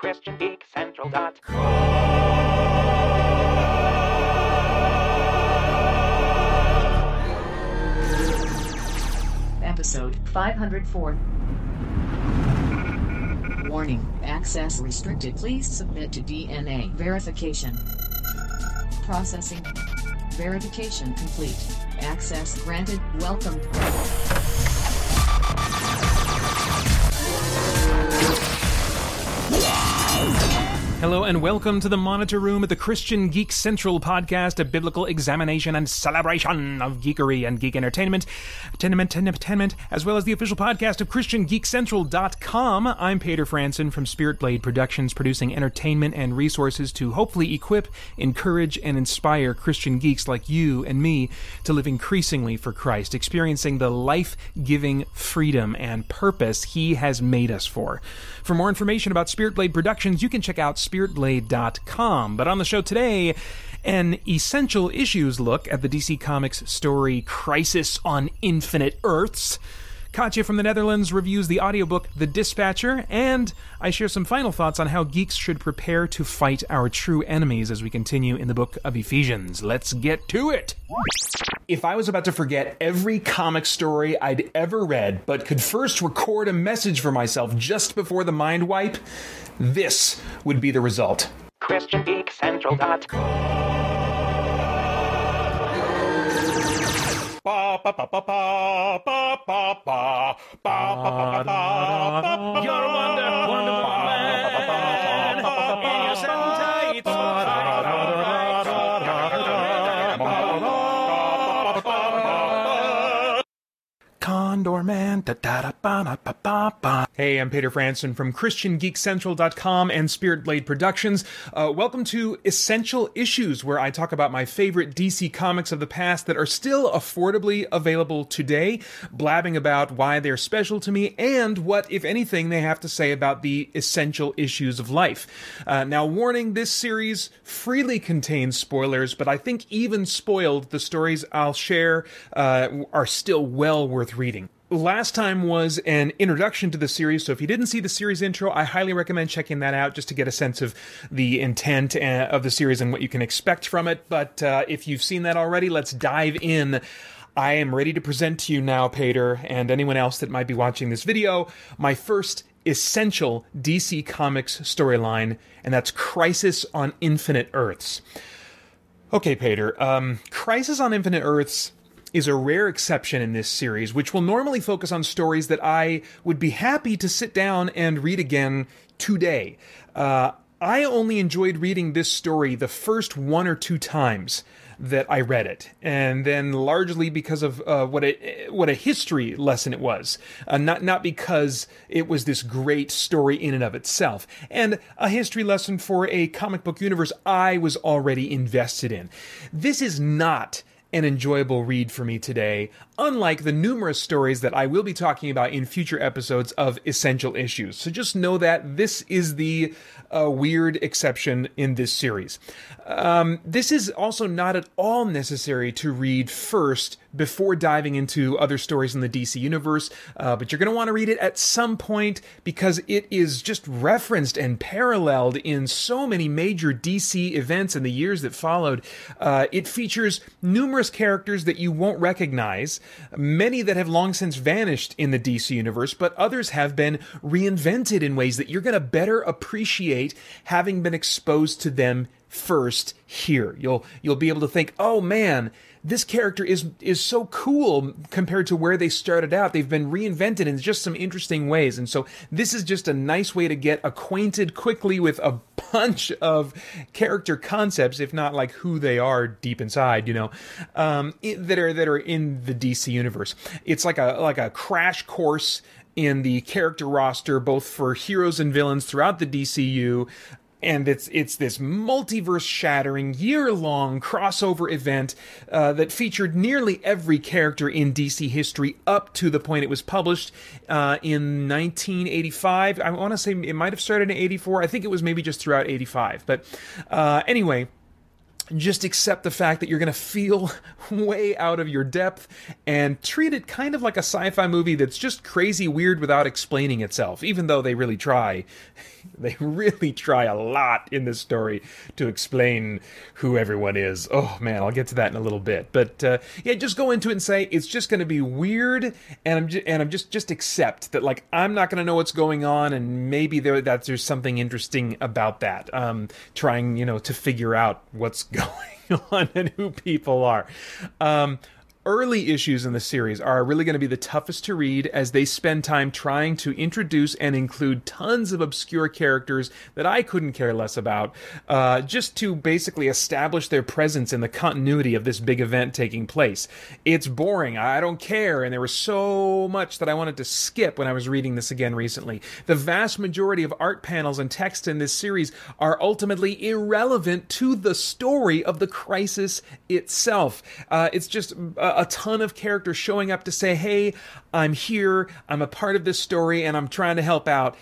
ChristianGeekCentral.com. Episode 504. Warning, access restricted. Please submit to DNA verification. Processing. Verification complete. Access granted. Welcome. Hello and welcome to the Monitor Room at the Christian Geek Central podcast, a biblical examination and celebration of geekery and geek entertainment, entertainment, entertainment, as well as the official podcast of ChristianGeekCentral.com. I'm Peter Franson from Spirit Blade Productions, producing entertainment and resources to hopefully equip, encourage, and inspire Christian geeks like you and me to live increasingly for Christ, experiencing the life-giving freedom and purpose He has made us for. For more information about Spirit Blade Productions, you can check out spiritblade.com. But on the show today, an essential issues look at the DC Comics story Crisis on Infinite Earths. Katja from the Netherlands reviews the audiobook The Dispatcher, and I share some final thoughts on how geeks should prepare to fight our true enemies as we continue in the book of Ephesians. Let's get to it! If I was about to forget every comic story I'd ever read, but could first record a message for myself just before the mind wipe, this would be the result. ChristianGeekCentral.com. Ba, ba, ba, ba, ba, ba, ba, ba, ba, ba, ba, ba, ba, You're a wonder, wonderful man. In your satin tights. Condor Man. Da, da, da, ba, da, ba, ba, ba. Hey, I'm Peter Franson from ChristianGeekCentral.com and Spirit Blade Productions. Uh, welcome to Essential Issues, where I talk about my favorite DC comics of the past that are still affordably available today, blabbing about why they're special to me and what, if anything, they have to say about the essential issues of life. Uh, now, warning this series freely contains spoilers, but I think even spoiled, the stories I'll share uh, are still well worth reading. Last time was an introduction to the series, so if you didn't see the series intro, I highly recommend checking that out just to get a sense of the intent uh, of the series and what you can expect from it. But uh, if you've seen that already, let's dive in. I am ready to present to you now, Pater, and anyone else that might be watching this video, my first essential DC Comics storyline, and that's Crisis on Infinite Earths. Okay, Pater, um, Crisis on Infinite Earths is a rare exception in this series, which will normally focus on stories that I would be happy to sit down and read again today. Uh, I only enjoyed reading this story the first one or two times that I read it, and then largely because of uh, what a what a history lesson it was, uh, not not because it was this great story in and of itself, and a history lesson for a comic book universe I was already invested in. This is not an enjoyable read for me today, unlike the numerous stories that I will be talking about in future episodes of Essential Issues. So just know that this is the uh, weird exception in this series. Um, this is also not at all necessary to read first before diving into other stories in the DC universe, uh, but you're going to want to read it at some point because it is just referenced and paralleled in so many major DC events in the years that followed. Uh, it features numerous characters that you won't recognize, many that have long since vanished in the DC universe, but others have been reinvented in ways that you're going to better appreciate having been exposed to them first here. You'll you'll be able to think, "Oh man, this character is is so cool compared to where they started out. They've been reinvented in just some interesting ways." And so this is just a nice way to get acquainted quickly with a bunch of character concepts, if not like who they are deep inside, you know, um, that are that are in the DC universe. It's like a like a crash course in the character roster, both for heroes and villains throughout the DCU, and it's it's this multiverse shattering year long crossover event uh, that featured nearly every character in DC history up to the point it was published uh, in 1985. I want to say it might have started in 84. I think it was maybe just throughout 85. But uh, anyway. just accept the fact that you're going to feel way out of your depth and treat it kind of like a sci fi movie that's just crazy weird without explaining itself, even though they really try. They really try a lot in this story to explain who everyone is. Oh man, I'll get to that in a little bit. But uh, yeah, just go into it and say it's just going to be weird, and I'm just, and I'm just just accept that like I'm not going to know what's going on, and maybe there that there's something interesting about that. Um, trying you know to figure out what's going on and who people are. Um, early issues in the series are really going to be the toughest to read as they spend time trying to introduce and include tons of obscure characters that I couldn't care less about, uh, just to basically establish their presence in the continuity of this big event taking place. It's boring. I don't care. And there was so much that I wanted to skip when I was reading this again recently. The vast majority of art panels and text in this series are ultimately irrelevant to the story of the crisis itself. Uh, it's just. Uh, a ton of characters showing up to say, hey, I'm here, I'm a part of this story, and I'm trying to help out.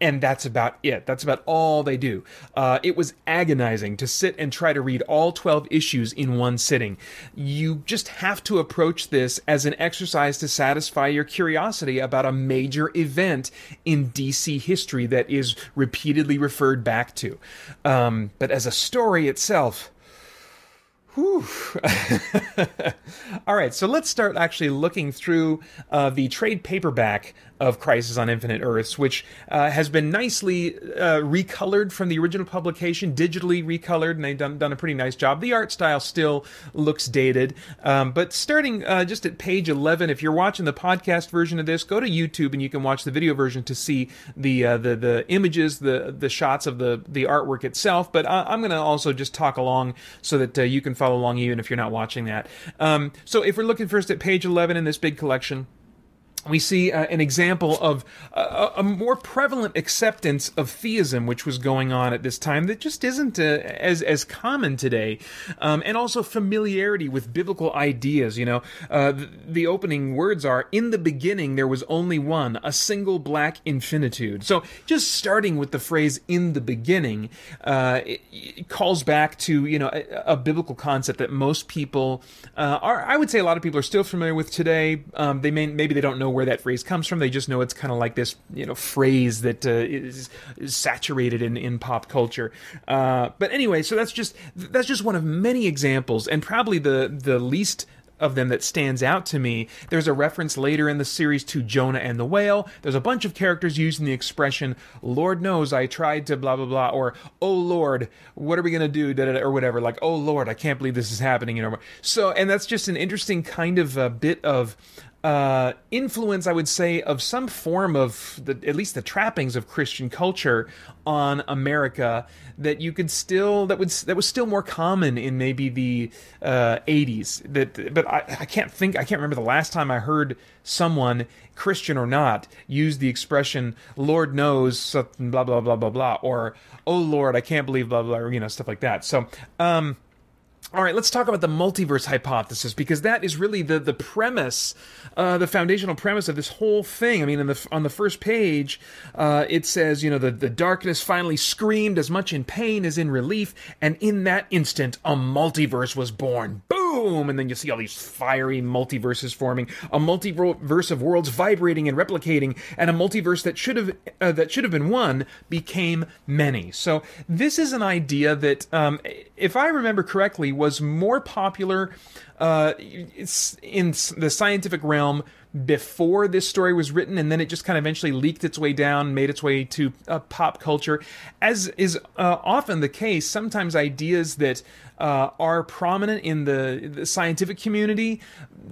And that's about it. That's about all they do. Uh, it was agonizing to sit and try to read all 12 issues in one sitting. You just have to approach this as an exercise to satisfy your curiosity about a major event in DC history that is repeatedly referred back to. Um, but as a story itself. All right, so let's start actually looking through uh, the trade paperback of Crisis on Infinite Earths, which uh, has been nicely uh, recolored from the original publication, digitally recolored, and they've done, done a pretty nice job. The art style still looks dated, um, but starting uh, just at page 11, if you're watching the podcast version of this, go to YouTube and you can watch the video version to see the uh, the the images, the the shots of the the artwork itself. But I, am going to also just talk along so that uh, you can follow along even if you're not watching that. Um, so if we're looking first at page 11 in this big collection we see uh, an example of uh, a more prevalent acceptance of theism, which was going on at this time, that just isn't uh, as as common today, um, and also familiarity with biblical ideas. You know, uh, the, the, opening words are, "In the beginning, there was only one, a single black infinitude." So, just starting with the phrase "in the beginning," uh, it, it, calls back to you know a, a biblical concept that most people uh, are. I would say a lot of people are still familiar with today. Um, they may maybe they don't know where that phrase comes from. They just know it's kind of like this, you know, phrase that uh, is, is, saturated in, in pop culture. Uh, but anyway, so that's just that's just one of many examples, and probably the the least of them that stands out to me. There's a reference later in the series to Jonah and the whale. There's a bunch of characters using the expression, Lord knows I tried to blah, blah, blah, or, oh Lord, what are we going to do, da, da, da, or whatever. Like, oh Lord, I can't believe this is happening, you know. So, and that's just an interesting kind of a bit of uh, influence, I would say, of some form of the, at least the trappings of Christian culture on America that you could still that would that was still more common in maybe the uh, 80s. That, but I, I can't think I can't remember the last time I heard someone Christian or not use the expression "Lord knows" blah blah blah blah blah or "Oh Lord, I can't believe blah blah," or, you know stuff like that. So. Um, all right, let's talk about the multiverse hypothesis because that is really the the premise, uh, the foundational premise of this whole thing. I mean, the, on the first page, uh, it says, you know, the, the darkness finally screamed as much in pain as in relief, and in that instant, a multiverse was born. Boom! Boom, and then you see all these fiery multiverses forming, a multiverse of worlds vibrating and replicating, and a multiverse that should have uh, that should have been one became many. So this is an idea that, um, if I remember correctly, was more popular uh, in the scientific realm before this story was written, and then it just kind of eventually leaked its way down, made its way to uh, pop culture. As is uh, often the case, sometimes ideas that uh, are prominent in the, the, scientific community,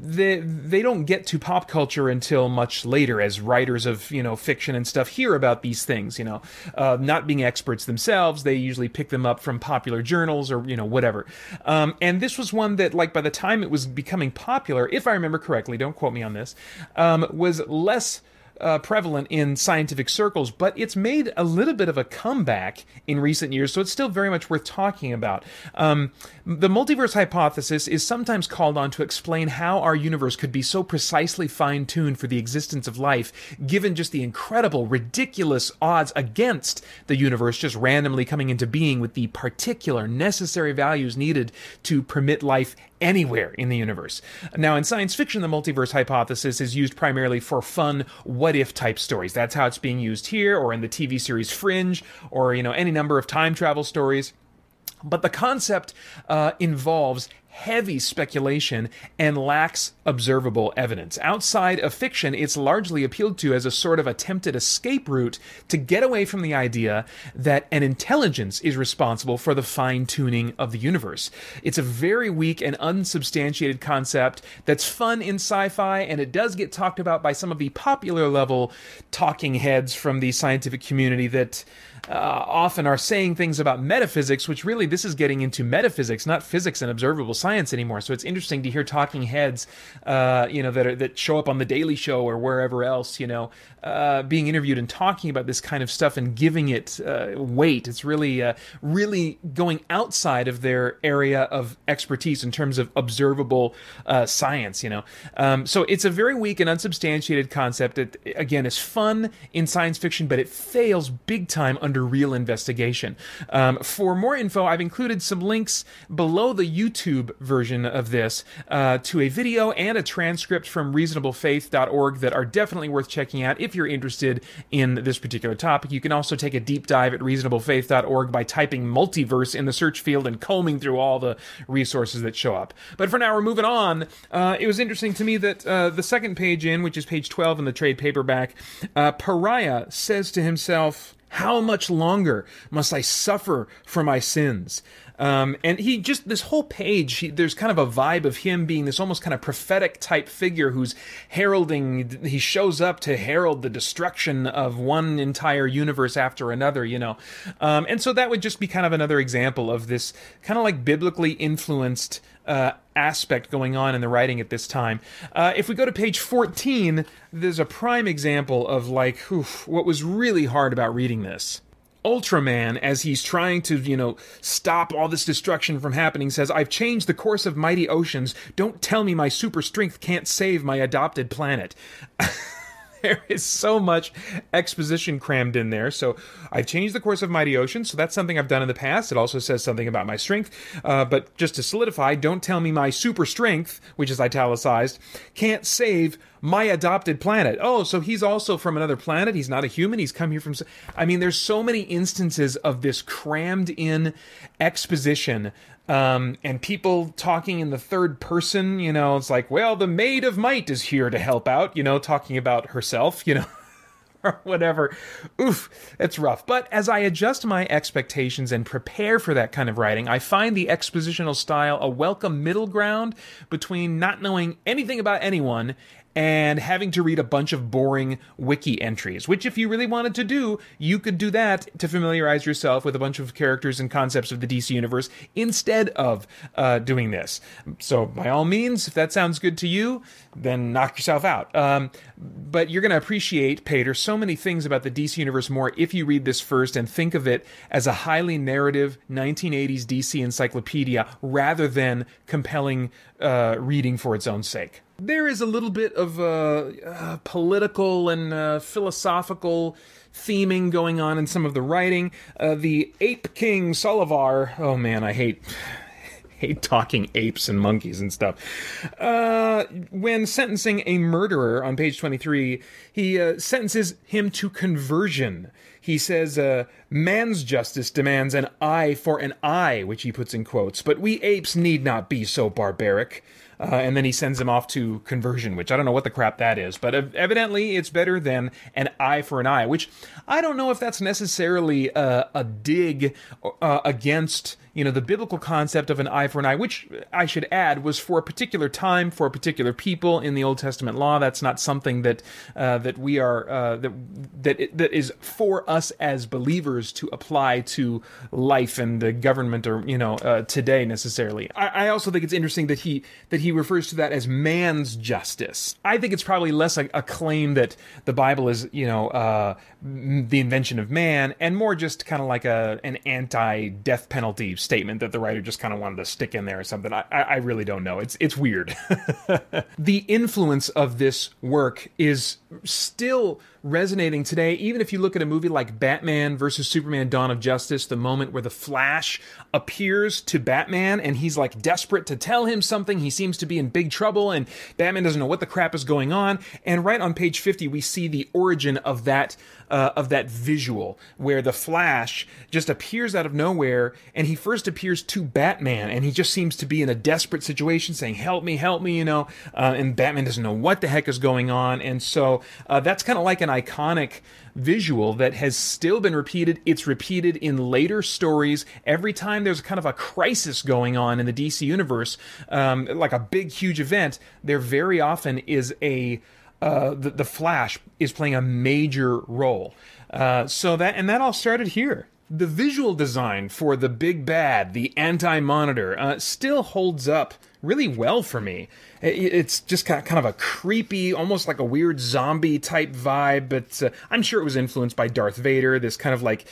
they they don't get to pop culture until much later, as writers of you know fiction and stuff hear about these things. You know, uh, not being experts themselves, they usually pick them up from popular journals or you know whatever. Um, and this was one that, like, by the time it was becoming popular, if I remember correctly, don't quote me on this, um, was less uh, prevalent in scientific circles, but it's made a little bit of a comeback in recent years, so it's still very much worth talking about. Um, the multiverse hypothesis is sometimes called on to explain how our universe could be so precisely fine tuned for the existence of life, given just the incredible, ridiculous odds against the universe just randomly coming into being with the particular necessary values needed to permit life anywhere in the universe. Now, in science fiction, the multiverse hypothesis is used primarily for fun what if type stories. That's how it's being used here, or in the TV series Fringe, or, you know, any number of time travel stories. But the concept uh, involves heavy speculation and lacks observable evidence. Outside of fiction, it's largely appealed to as a sort of attempted escape route to get away from the idea that an intelligence is responsible for the fine tuning of the universe. It's a very weak and unsubstantiated concept that's fun in sci fi, and it does get talked about by some of the popular level talking heads from the scientific community that uh, often are saying things about metaphysics, which really this is getting into metaphysics, not physics and observable science anymore. So it's interesting to hear talking heads, uh, you know, that are, that show up on the Daily Show or wherever else, you know, uh, being interviewed and talking about this kind of stuff and giving it uh, weight. It's really, uh, really going outside of their area of expertise in terms of observable uh, science. You know, um, so it's a very weak and unsubstantiated concept that again is fun in science fiction, but it fails big time under real investigation. Um, for more info, I've included some links below the YouTube version of this uh, to a video and a transcript from reasonablefaith.org that are definitely worth checking out if you're interested in this particular topic. You can also take a deep dive at reasonablefaith.org by typing multiverse in the search field and combing through all the resources that show up. But for now, we're moving on. Uh, it was interesting to me that uh, the second page in, which is page 12 in the trade paperback, uh, Pariah says to himself, how much longer must I suffer for my sins? Um, and he just, this whole page, he, there's kind of a vibe of him being this almost kind of prophetic type figure who's heralding, he shows up to herald the destruction of one entire universe after another, you know. Um, and so that would just be kind of another example of this kind of like biblically influenced uh, aspect going on in the writing at this time. Uh, if we go to page 14, there's a prime example of like oof, what was really hard about reading this. Ultraman, as he's trying to, you know, stop all this destruction from happening, says, I've changed the course of mighty oceans. Don't tell me my super strength can't save my adopted planet. there is so much exposition crammed in there. So I've changed the course of Mighty Ocean. So that's something I've done in the past. It also says something about my strength. Uh, but just to solidify, don't tell me my super strength, which is italicized, can't save my adopted planet. Oh, so he's also from another planet. He's not a human. He's come here from. I mean, there's so many instances of this crammed in exposition um, and people talking in the third person, you know, it's like, well, the maid of might is here to help out, you know, talking about herself, you know, or whatever. Oof, it's rough. But as I adjust my expectations and prepare for that kind of writing, I find the expositional style a welcome middle ground between not knowing anything about anyone and having to read a bunch of boring wiki entries, which, if you really wanted to do, you could do that to familiarize yourself with a bunch of characters and concepts of the DC Universe instead of uh, doing this. So, by all means, if that sounds good to you, then knock yourself out. Um, but you're going to appreciate, Pater, so many things about the DC Universe more if you read this first and think of it as a highly narrative 1980s DC encyclopedia rather than compelling uh, reading for its own sake. There is a little bit of uh, uh, political and uh, philosophical theming going on in some of the writing. Uh, the Ape King Solovar. Oh man, I hate hate talking apes and monkeys and stuff. Uh, when sentencing a murderer on page 23, he uh, sentences him to conversion. He says, Man's justice demands an eye for an eye, which he puts in quotes, but we apes need not be so barbaric. Uh, and then he sends him off to conversion, which I don't know what the crap that is, but evidently it's better than an eye for an eye, which I don't know if that's necessarily a, a dig uh, against you know the biblical concept of an eye for an eye which i should add was for a particular time for a particular people in the old testament law that's not something that uh, that we are uh, that that that is for us as believers to apply to life and the government or you know uh, today necessarily. I, I, also think it's interesting that he that he refers to that as man's justice. I think it's probably less a, a claim that the Bible is you know uh, the invention of man, and more just kind of like a an anti-death penalty statement that the writer just kind of wanted to stick in there or something. I, I really don't know. It's it's weird. the influence of this work is still resonating today, even if you look at a movie like Batman versus Superman Dawn of Justice, the moment where the Flash appears to Batman and he's like desperate to tell him something. He seems to be in big trouble and Batman doesn't know what the crap is going on. And right on page 50, we see the origin of that. Uh, of that visual where the Flash just appears out of nowhere and he first appears to Batman and he just seems to be in a desperate situation saying, Help me, help me, you know. Uh, and Batman doesn't know what the heck is going on. And so uh, that's kind of like an iconic visual that has still been repeated. It's repeated in later stories. Every time there's kind of a crisis going on in the DC universe, um, like a big, huge event, there very often is a uh, the, the, Flash is playing a major role. Uh, so that and that all started here. The visual design for the big bad, the Anti Monitor, uh, still holds up really well for me. It's just kind of a creepy, almost like a weird zombie type vibe, but uh, I'm sure it was influenced by Darth Vader, this kind of like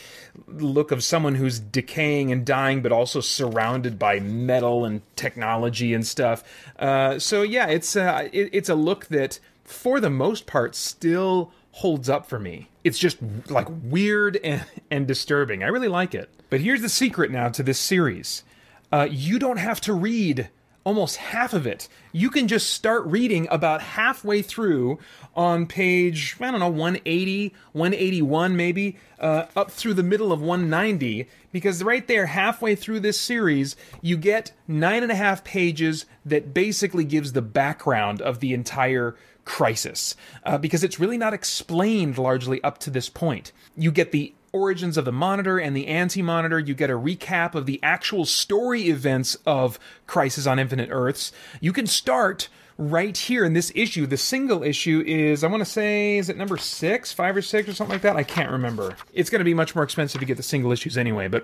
look of someone who's decaying and dying, but also surrounded by metal and technology and stuff. Uh, so yeah, it's uh, it, it's a look that, for the most part, still holds up for me. It's just like weird and, and disturbing. I really like it. But here's the secret now to this series. Uh, you don't have to read almost half of it. You can just start reading about halfway through on page, I don't know, 180, 181 maybe, uh, up through the middle of 190, because right there, halfway through this series, you get nine and a half pages that basically gives the background of the entire crisis, uh, because it's really not explained largely up to this point. You get the origins of the monitor and the anti-monitor you get a recap of the actual story events of crisis on infinite earths. You can start right here in this issue. The single issue is i want to say is it number six five or six or something like that? I can't remember. It's going to be much more expensive to get the single issues anyway but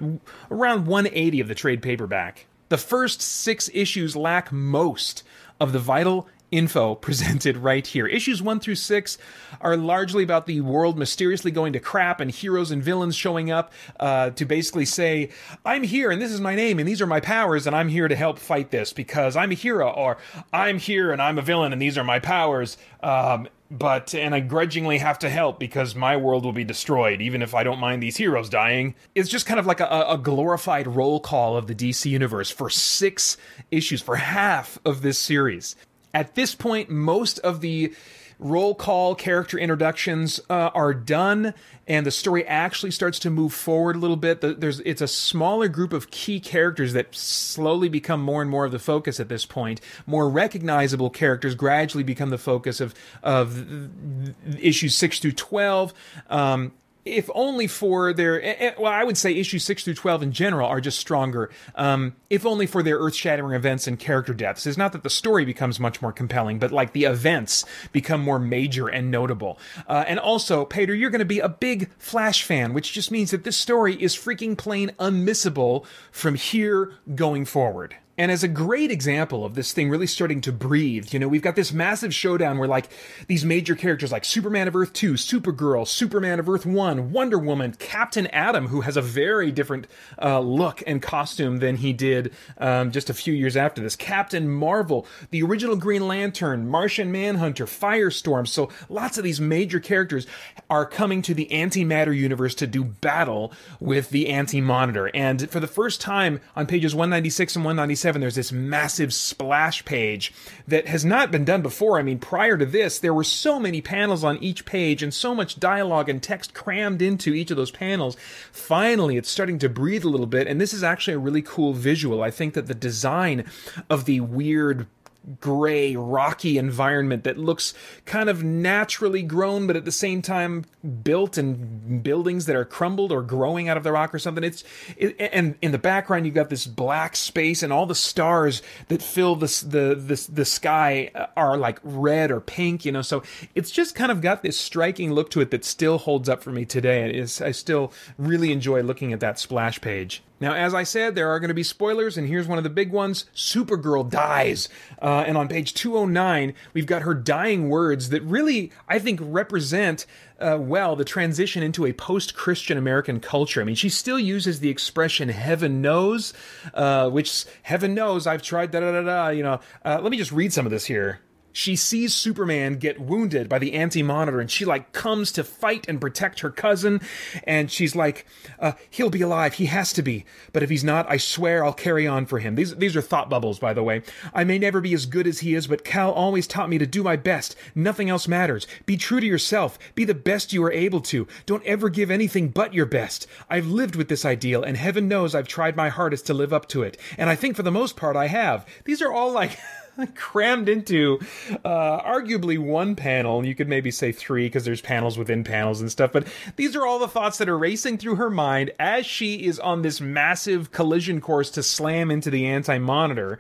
around 180 of the trade paperback. The first six issues lack most of the vital info presented right here. Issues 1 through 6 are largely about the world mysteriously going to crap and heroes and villains showing up uh, to basically say, I'm here and this is my name and these are my powers and I'm here to help fight this because I'm a hero, or I'm here and I'm a villain and these are my powers. Um, but and I grudgingly have to help because my world will be destroyed, even if I don't mind these heroes dying. It's just kind of like a, a, glorified roll call of the DC universe for six issues, for half of this series. At this point, most of the roll call character introductions uh, are done and the story actually starts to move forward a little bit. There's it's a smaller group of key characters that slowly become more and more of the focus at this point. More recognizable characters gradually become the focus of of issues 6 through 12 um, if only for their eh, eh, well i would say issues 6 through 12 in general are just stronger um, if only for their earth-shattering events and character deaths. It's not that the story becomes much more compelling but like the events become more major and notable. Uh, and also peter you're going to be a big flash fan which just means that this story is freaking plain unmissable from here going forward and as a great example of this thing really starting to breathe, you know, we've got this massive showdown where like these major characters like Superman of Earth 2, Supergirl, Superman of Earth 1, Wonder Woman, Captain Atom, who has a very different uh, look and costume than he did um, just a few years after this, Captain Marvel, the original Green Lantern, Martian Manhunter, Firestorm. So lots of these major characters are coming to the antimatter universe to do battle with the anti monitor. And for the first time on pages 196 and 197, 7, there's this massive splash page that has not been done before. I mean, prior to this, there were so many panels on each page and so much dialogue and text crammed into each of those panels. Finally, it's starting to breathe a little bit, and this is actually a really cool visual. I think that the design of the weird gray, rocky environment that looks kind of naturally grown, but at the same time built in buildings that are crumbled or growing out of the rock or something. It's it, and in the background you've got this black space, and all the stars that fill the the the, the sky uh, are like red or pink, you know. So it's just kind of got this striking look to it that still holds up for me today. It is I still really enjoy looking at that splash page. Now, as I said, there are going to be spoilers, and here's one of the big ones Supergirl dies. Uh, and on page 209, we've got her dying words that really, I think, represent uh, well the transition into a post Christian American culture. I mean, she still uses the expression heaven knows, uh, which heaven knows I've tried da da da da. You know, uh, let me just read some of this here she sees Superman get wounded by the anti-monitor and she like comes to fight and protect her cousin and she's like uh, he'll be alive. He has to be. But if he's not I swear I'll carry on for him. These these are thought bubbles by the way. I may never be as good as he is but Kal always taught me to do my best. Nothing else matters. Be true to yourself. Be the best you are able to. Don't ever give anything but your best. I've lived with this ideal and heaven knows I've tried my hardest to live up to it. And I think for the most part I have. These are all like crammed into uh, arguably one panel. You could maybe say three because there's panels within panels and stuff. But these are all the thoughts that are racing through her mind as she is on this massive collision course to slam into the anti monitor.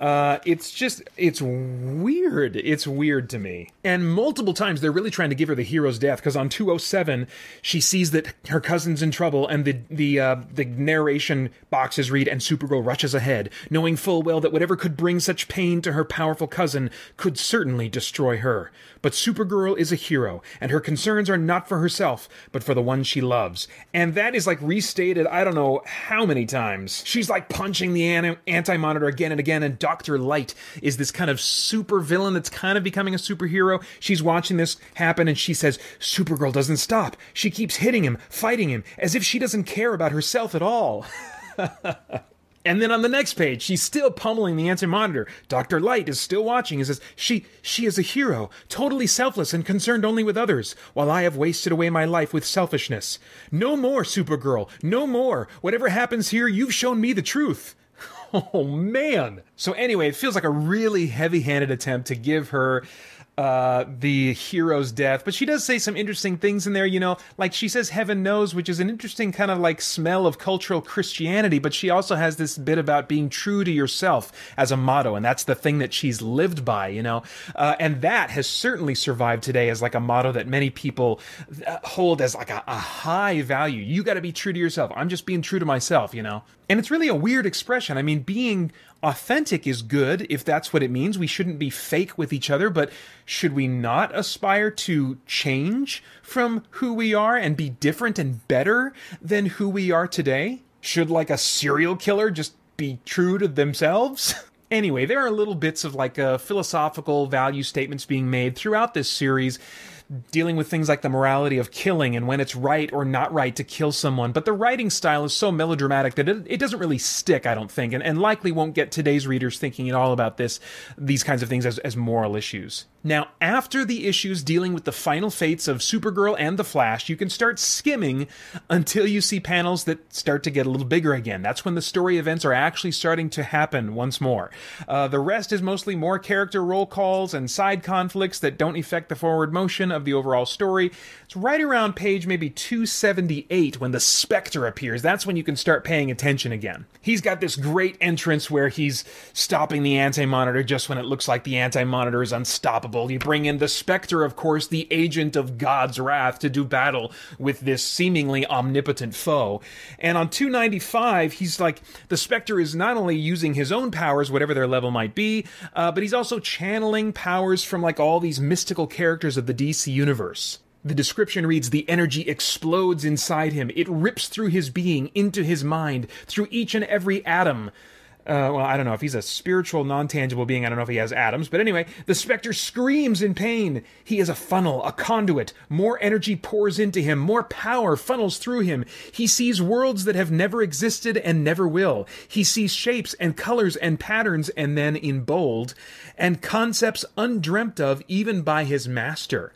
Uh, it's just, it's weird. It's weird to me. And multiple times they're really trying to give her the hero's death because on 207 she sees that her cousin's in trouble and the the uh, the narration boxes read and Supergirl rushes ahead, knowing full well that whatever could bring such pain to her powerful cousin could certainly destroy her. But Supergirl is a hero, and her concerns are not for herself, but for the one she loves. And that is like restated, I don't know how many times. She's like punching the anti monitor again and again, and Dr. Light is this kind of super villain that's kind of becoming a superhero. She's watching this happen, and she says, Supergirl doesn't stop. She keeps hitting him, fighting him, as if she doesn't care about herself at all. And then on the next page, she's still pummeling the anti monitor. Dr. Light is still watching and says, She she is a hero, totally selfless and concerned only with others, while I have wasted away my life with selfishness. No more, Supergirl, no more. Whatever happens here, you've shown me the truth. Oh man. So anyway, it feels like a really heavy-handed attempt to give her uh, the hero's death, but she does say some interesting things in there, you know, like she says heaven knows, which is an interesting kind of like smell of cultural Christianity, but she also has this bit about being true to yourself as a motto, and that's the thing that she's lived by, you know, uh, and that has certainly survived today as like a motto that many people uh, hold as like a, a high value. You got to be true to yourself. I'm just being true to myself, you know, and it's really a weird expression. I mean, being authentic is good if that's what it means. We shouldn't be fake with each other, but should we not aspire to change from who we are and be different and better than who we are today? Should like a serial killer just be true to themselves? anyway, there are little bits of like uh, philosophical value statements being made throughout this series dealing with things like the morality of killing and when it's right or not right to kill someone. But the writing style is so melodramatic that it, it doesn't really stick, I don't think, and, and likely won't get today's readers thinking at all about this, these kinds of things as, as moral issues. Now, after the issues dealing with the final fates of Supergirl and the Flash, you can start skimming until you see panels that start to get a little bigger again. That's when the story events are actually starting to happen once more. Uh, the rest is mostly more character roll calls and side conflicts that don't affect the forward motion of the overall story. It's right around page maybe 278 when the Spectre appears. That's when you can start paying attention again. He's got this great entrance where he's stopping the anti monitor just when it looks like the anti monitor is unstoppable you bring in the Spectre, of course, the agent of God's wrath, to do battle with this seemingly omnipotent foe. And on 295, he's like, the Spectre is not only using his own powers, whatever their level might be, uh, but he's also channeling powers from like all these mystical characters of the DC universe. The description reads The energy explodes inside him. It rips through his being, into his mind, through each and every atom. Uh, well, I don't know if he's a spiritual, non tangible being. I don't know if he has atoms. But anyway, the Spectre screams in pain. He is a funnel, a conduit. More energy pours into him, more power funnels through him. He sees worlds that have never existed and never will. He sees shapes and colors and patterns, and then in bold, and concepts undreamt of even by his master.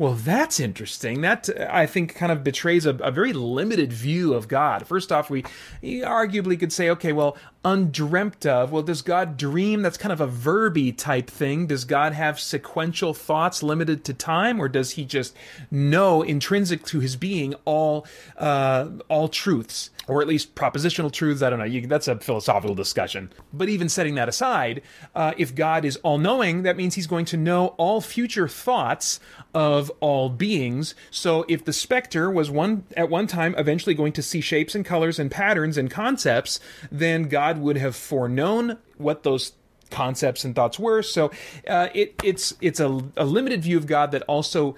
Well, that's interesting. That I think kind of betrays a, a, very limited view of God. First off, we arguably could say, okay, well, undreamt of. Well, does God dream? That's kind of a verby type thing. Does God have sequential thoughts limited to time, or does He just know, intrinsic to His being, all uh, all truths? Or at least propositional truths. I don't know. You, that's a philosophical discussion. But even setting that aside, uh, if God is all knowing, that means he's going to know all future thoughts of all beings. So if the Spectre was one at one time eventually going to see shapes and colors and patterns and concepts, then God would have foreknown what those concepts and thoughts were. So uh, it, it's it's a, a, limited view of God that also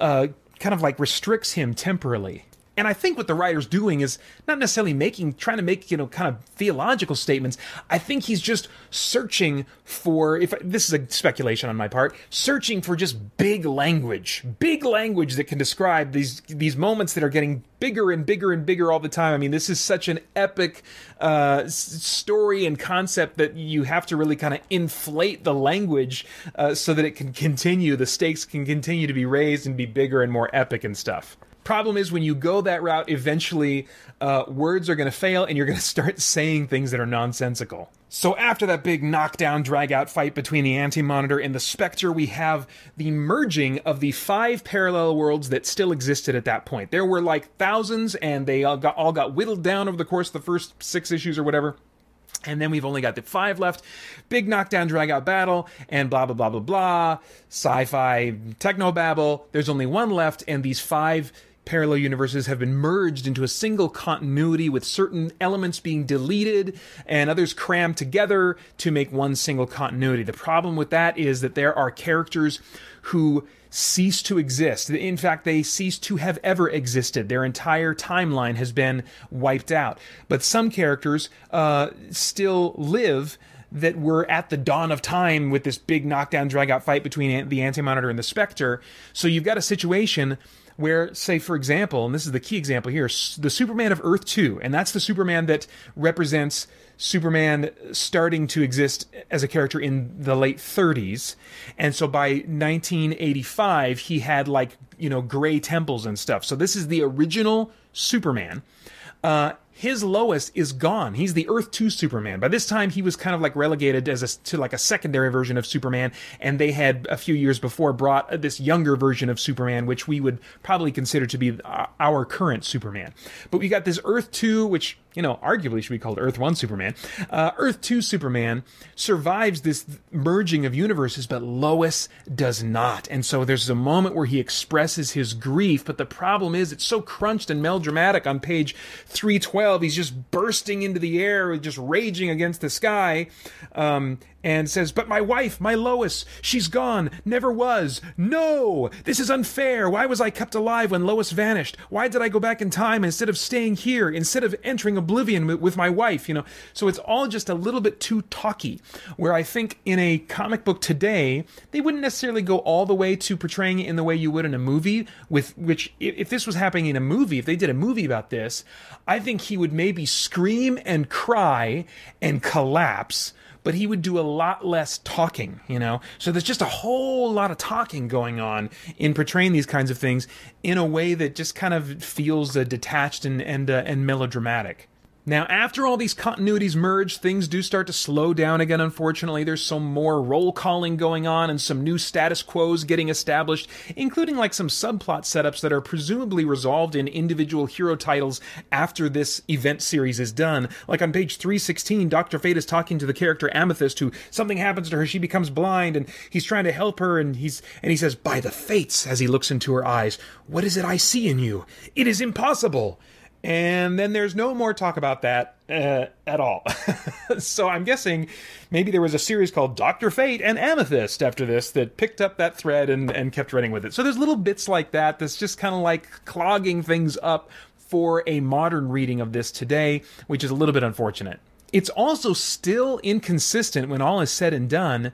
uh, kind of like restricts him temporally and I think what the writer's doing is not necessarily making, trying to make, you know, kind of theological statements. I think he's just searching for, if this is a speculation on my part, searching for just big language, big language that can describe these these moments that are getting bigger and bigger and bigger all the time. I mean, this is such an epic uh, story and concept that you have to really kind of inflate the language uh, so that it can continue. The stakes can continue to be raised and be bigger and more epic and stuff. Problem is, when you go that route, eventually uh, words are going to fail and you're going to start saying things that are nonsensical. So, after that big knockdown, drag out fight between the Anti Monitor and the Spectre, we have the merging of the five parallel worlds that still existed at that point. There were like thousands, and they all got, all got whittled down over the course of the first six issues or whatever. And then we've only got the five left. Big knockdown, drag out battle, and blah, blah, blah, blah, blah. Sci fi, techno babble. There's only one left, and these five parallel universes have been merged into a single continuity with certain elements being deleted and others crammed together to make one single continuity. The problem with that is that there are characters who cease to exist. In fact, they cease to have ever existed. Their entire timeline has been wiped out. But some characters uh, still live that were at the dawn of time with this big knockdown drag out fight between the Anti Monitor and the Spectre. So you've got a situation where, say, for example, and this is the key example here, the Superman of Earth 2, and that's the Superman that represents Superman starting to exist as a character in the late 30s. And so by 1985, he had like, you know, gray temples and stuff. So this is the original Superman. Uh, his Lois is gone. He's the Earth 2 Superman. By this time, he was kind of like relegated as a, to like a secondary version of Superman, and they had a few years before brought this younger version of Superman, which we would probably consider to be uh, our current Superman. But we got this Earth 2, which you know, arguably should be called Earth 1 Superman. Uh, Earth 2 Superman survives this merging of universes, but Lois does not. And so there's a moment where he expresses his grief, but the problem is it's so crunched and melodramatic on page 312. He's just bursting into the air, just raging against the sky. Um, and says, But my wife, my Lois, she's gone, never was. No! This is unfair. Why was I kept alive when Lois vanished? Why did I go back in time instead of staying here, instead of entering oblivion with my wife? You know, so it's all just a little bit too talky. Where I think in a comic book today, they wouldn't necessarily go all the way to portraying it in the way you would in a movie, with which, if this was happening in a movie, if they did a movie about this, I think he would maybe scream and cry and collapse but he would do a lot less talking, you know? So there's just a whole lot of talking going on in portraying these kinds of things in a way that just kind of feels uh, detached and, and, uh, and melodramatic. Now, after all these continuities merge, things do start to slow down again, unfortunately. There's some more roll calling going on and some new status quos getting established, including like some subplot setups that are presumably resolved in individual hero titles after this event series is done. Like on page 316, Dr. Fate is talking to the character Amethyst, who something happens to her, she becomes blind, and he's trying to help her, and he's and he says, By the fates, as he looks into her eyes, what is it I see in you? It is impossible. And then there's no more talk about that uh, at all. so I'm guessing maybe there was a series called Doctor Fate and Amethyst after this that picked up that thread and, and kept running with it. So there's little bits like that that's just kind of like clogging things up for a modern reading of this today, which is a little bit unfortunate. It's also still inconsistent when all is said and done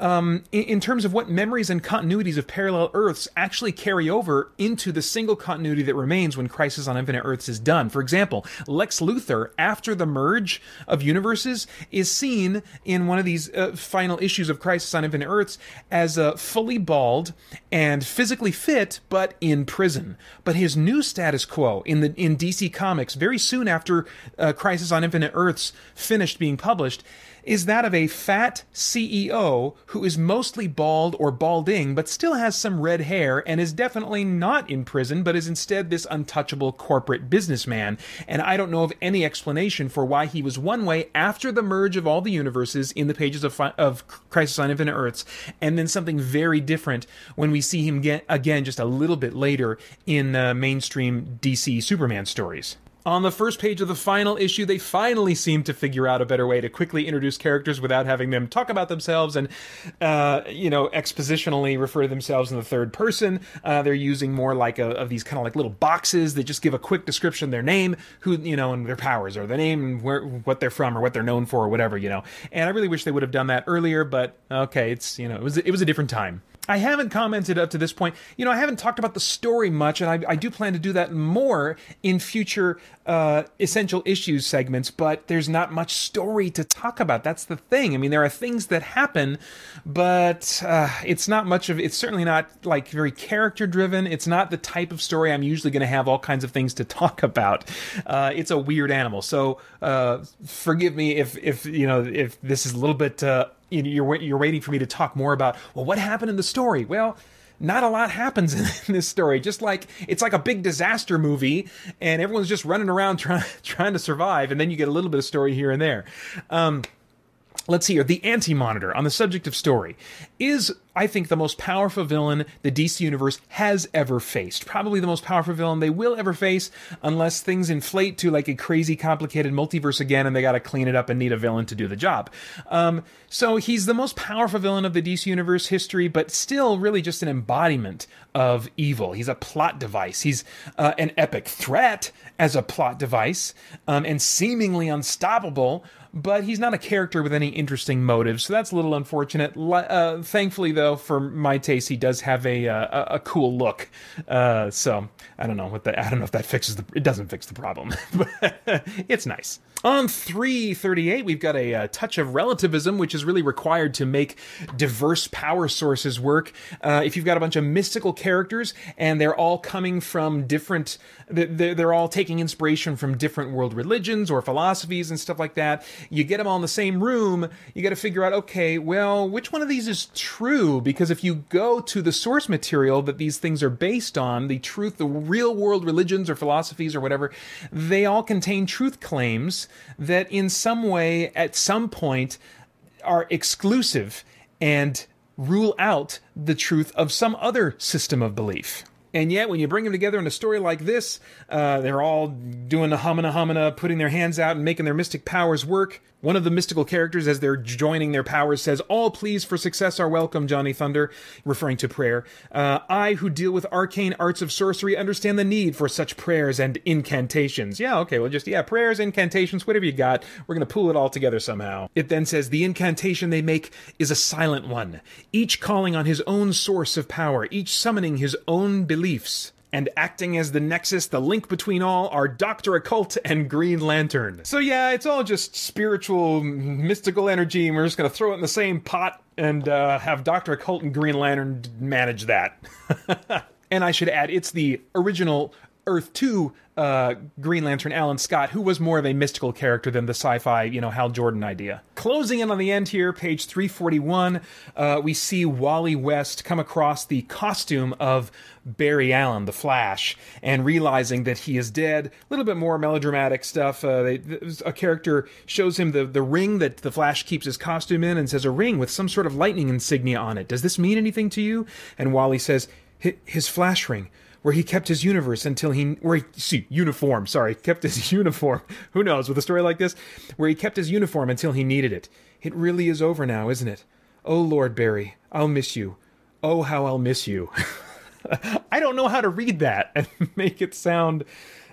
um, in, in, terms of what memories and continuities of parallel Earths actually carry over into the single continuity that remains when Crisis on Infinite Earths is done. For example, Lex Luthor, after the merge of universes, is seen in one of these uh, final issues of Crisis on Infinite Earths as fully bald and physically fit, but in prison. But his new status quo in the in DC Comics, very soon after uh, Crisis on Infinite Earths finished being published, is that of a fat CEO who is mostly bald or balding, but still has some red hair and is definitely not in prison, but is instead this untouchable corporate businessman. And I don't know of any explanation for why he was one way after the merge of all the universes in the pages of, of Crisis on Infinite Earths, and then something very different when we see him get, again just a little bit later in uh, mainstream DC Superman stories. On the first page of the final issue, they finally seem to figure out a better way to quickly introduce characters without having them talk about themselves and, uh, you know, expositionally refer to themselves in the third person. Uh, they're using more like a, of these kind of like little boxes that just give a quick description their name, who, you know, and their powers or their name and where, what they're from or what they're known for or whatever, you know. And I really wish they would have done that earlier, but okay, it's, you know, it was, it was a different time. I haven't commented up to this point. You know, I haven't talked about the story much, and I, I do plan to do that more in future uh, essential issues segments, but there's not much story to talk about. That's the thing. I mean, there are things that happen, but uh, it's not much of it's certainly not like very character driven. It's not the type of story I'm usually going to have all kinds of things to talk about. Uh, it's a weird animal. So uh, forgive me if, if, you know, if this is a little bit uh, you're you're waiting for me to talk more about well what happened in the story? Well not a lot happens in this story. Just like it's like a big disaster movie and everyone's just running around trying trying to survive and then you get a little bit of story here and there. Um, let's see here the anti-monitor on the subject of story is I think, the most powerful villain the DC Universe has ever faced. Probably the most powerful villain they will ever face, unless things inflate to like a crazy, complicated multiverse again and they got to clean it up and need a villain to do the job. Um, so he's the most powerful villain of the DC Universe history, but still really just an embodiment of evil. He's a plot device. He's uh, an epic threat as a plot device um, and seemingly unstoppable but he's not a character with any interesting motives, so that's a little unfortunate. Uh, thankfully, though, for my taste, he does have a uh, a, a cool look. Uh, so I don't know what that. I don't know if that fixes the. It doesn't fix the problem, but it's nice. On 338, we've got a, a, touch of relativism, which is really required to make diverse power sources work. Uh, if you've got a bunch of mystical characters and they're all coming from different, they're, they're all taking inspiration from different world religions or philosophies and stuff like that, you get them all in the same room, you got to figure out, okay, well, which one of these is true? Because if you go to the source material that these things are based on, the truth, the real world religions or philosophies or whatever, they all contain truth claims that in some way, at some point, are exclusive and rule out the truth of some other system of belief. And yet, when you bring them together in a story like this, uh, they're all doing the humana humana, putting their hands out and making their mystic powers work. One of the mystical characters, as they're joining their powers, says, All pleas for success are welcome, Johnny Thunder, referring to prayer. Uh, I, who deal with arcane arts of sorcery, understand the need for such prayers and incantations. Yeah, okay, well, just, yeah, prayers, incantations, whatever you got. We're going to pull it all together somehow. It then says, The incantation they make is a silent one, each calling on his own source of power, each summoning his own beliefs and acting as the nexus, the link between all, are Dr. Occult and Green Lantern. So yeah, it's all just spiritual, mystical energy, and we're just gonna throw it in the same pot and uh, have Dr. Occult and Green Lantern manage that. and I should add, it's the original Earth 2 uh, Green Lantern Alan Scott, who was more of a mystical character than the sci-fi, you know, Hal Jordan idea. Closing in on the end here, page 341, uh, we see Wally West come across the costume of Barry Allen, the Flash, and realizing that he is dead. A little bit more melodramatic stuff. Uh, they, a character shows him the, the ring that the Flash keeps his costume in and says, A ring with some sort of lightning insignia on it. Does this mean anything to you? And Wally says, His Flash ring where he kept his universe until he where he see uniform sorry kept his uniform. Who knows? With a story like this where he kept his uniform until he needed it. It really is over now isn't it? Oh lord barry i'll miss you. Oh how i'll miss you. I don't know how to read that and make it sound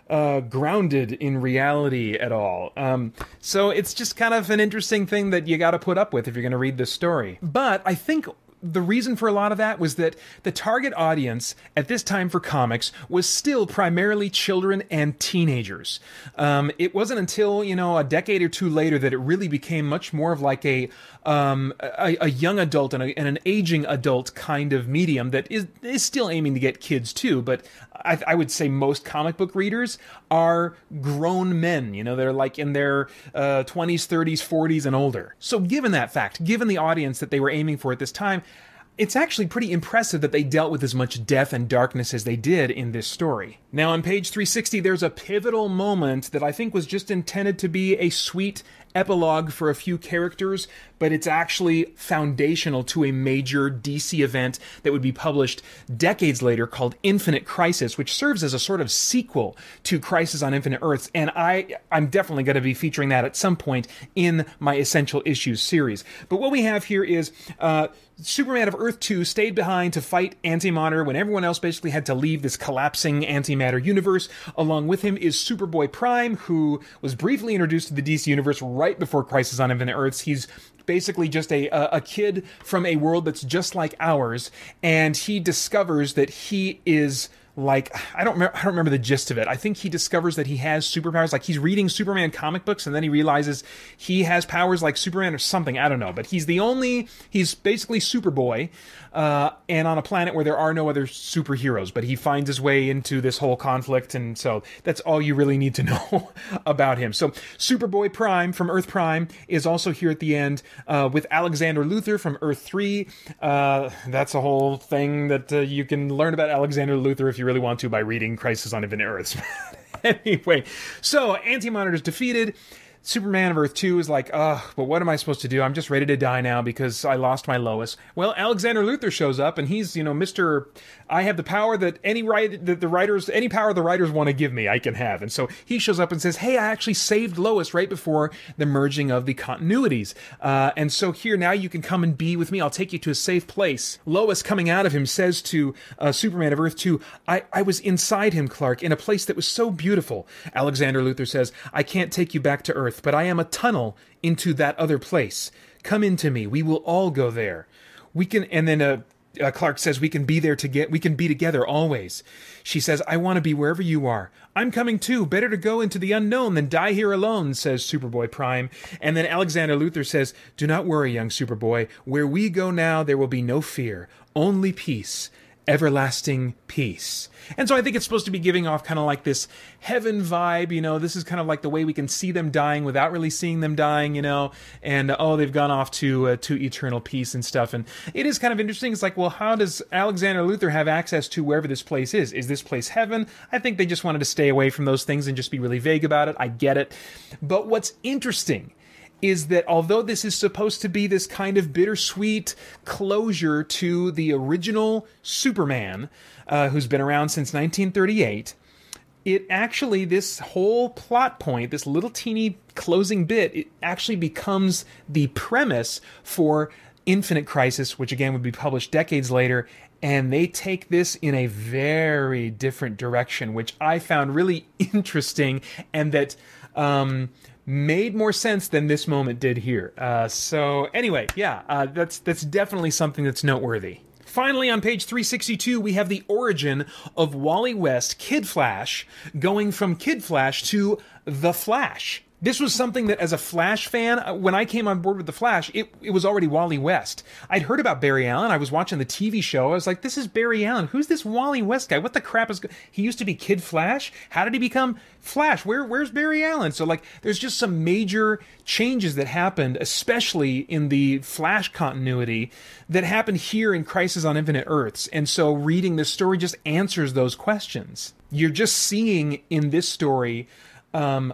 uh, grounded in reality at all. Um, so it's just kind of an interesting thing that you got to put up with if you're going to read this story. But I think the reason for a lot of that was that the target audience at this time for comics was still primarily children and teenagers. Um, it wasn't until you know a decade or two later that it really became much more of like a um, a, a, young adult and, a, and, an aging adult kind of medium that is is still aiming to get kids too. But I, I, would say most comic book readers are grown men. You know, they're like in their uh, 20s, 30s, 40s, and older. So, given that fact, given the audience that they were aiming for at this time, it's actually pretty impressive that they dealt with as much death and darkness as they did in this story. Now, on page 360, there's a pivotal moment that I think was just intended to be a sweet epilogue for a few characters, but it's actually foundational to a major DC event that would be published decades later called Infinite Crisis, which serves as a sort of sequel to Crisis on Infinite Earths. And I, I'm definitely going to be featuring that at some point in my Essential Issues series. But what we have here is uh, Superman of Earth 2 stayed behind to fight Antimatter when everyone else basically had to leave this collapsing antimatter universe. Along with him is Superboy Prime, who was briefly introduced to the DC universe right before Crisis on Infinite Earths. He's basically just a, a kid from a world that's just like ours, and he discovers that he is like I don't remember, I don't remember the gist of it. I think he discovers that he has superpowers. Like he's reading Superman comic books, and then he realizes he has powers like Superman or something. I don't know, but he's the only. He's basically Superboy, uh, and on a planet where there are no other superheroes. But he finds his way into this whole conflict, and so that's all you really need to know about him. So Superboy Prime from Earth Prime is also here at the end uh, with Alexander Luther from Earth Three. Uh, that's a whole thing that uh, you can learn about Alexander Luther if you really want to by reading Crisis on Infinite Earths. anyway, so Antimatter is defeated. Superman of Earth 2 is like, ugh, but what am I supposed to do? I'm just ready to die now because I lost my Lois. Well, Alexander Luther shows up and he's, you know, Mr. I have the power that any write that the writers any power the writers want to give me, I can have. And so he shows up and says, "Hey, I actually saved Lois right before the merging of the continuities. Uh, and so here now you can come and be with me. I'll take you to a safe place." Lois coming out of him says to uh, Superman of Earth 2, "I I was inside him, Clark, in a place that was so beautiful." Alexander Luther says, "I can't take you back to Earth, but I am a tunnel into that other place. Come into me. We will all go there." We can, and then uh, uh, Clark says we can be there to get we can be together always. She says I want to be wherever you are. I'm coming too. Better to go into the unknown than die here alone, says Superboy Prime. And then Alexander Luther says, "Do not worry, young Superboy. Where we go now, there will be no fear, only peace." Everlasting peace. And so I think it's supposed to be giving off kind of like this heaven vibe, you know, this is kind of like the way we can see them dying without really seeing them dying, you know, and oh, they've gone off to uh, to eternal peace and stuff. And it is kind of interesting. It's like, well, how does Alexander Luther have access to wherever this place is? Is this place heaven? I think they just wanted to stay away from those things and just be really vague about it. I get it. But what's interesting is that although this is supposed to be this kind of bittersweet closure to the original Superman, uh, who's been around since 1938, it actually, this whole plot point, this little teeny closing bit, it actually becomes the premise for Infinite Crisis, which again would be published decades later. And they take this in a very different direction, which I found really interesting, and that um, made more sense than this moment did here. Uh, so anyway, yeah, uh, that's that's definitely something that's noteworthy. Finally, on page 362, we have the origin of Wally West, Kid Flash, going from Kid Flash to The Flash. This was something that, as a Flash fan, uh, when I came on board with the Flash, it, it was already Wally West. I'd heard about Barry Allen. I was watching the TV show. I was like, "This is Barry Allen. Who's this Wally West guy? What the crap is?" Go-? He used to be Kid Flash. How did he become Flash? Where where's Barry Allen? So like, there's just some major changes that happened, especially in the Flash continuity, that happened here in Crisis on Infinite Earths. And so, reading this story just answers those questions. You're just seeing in this story. Um,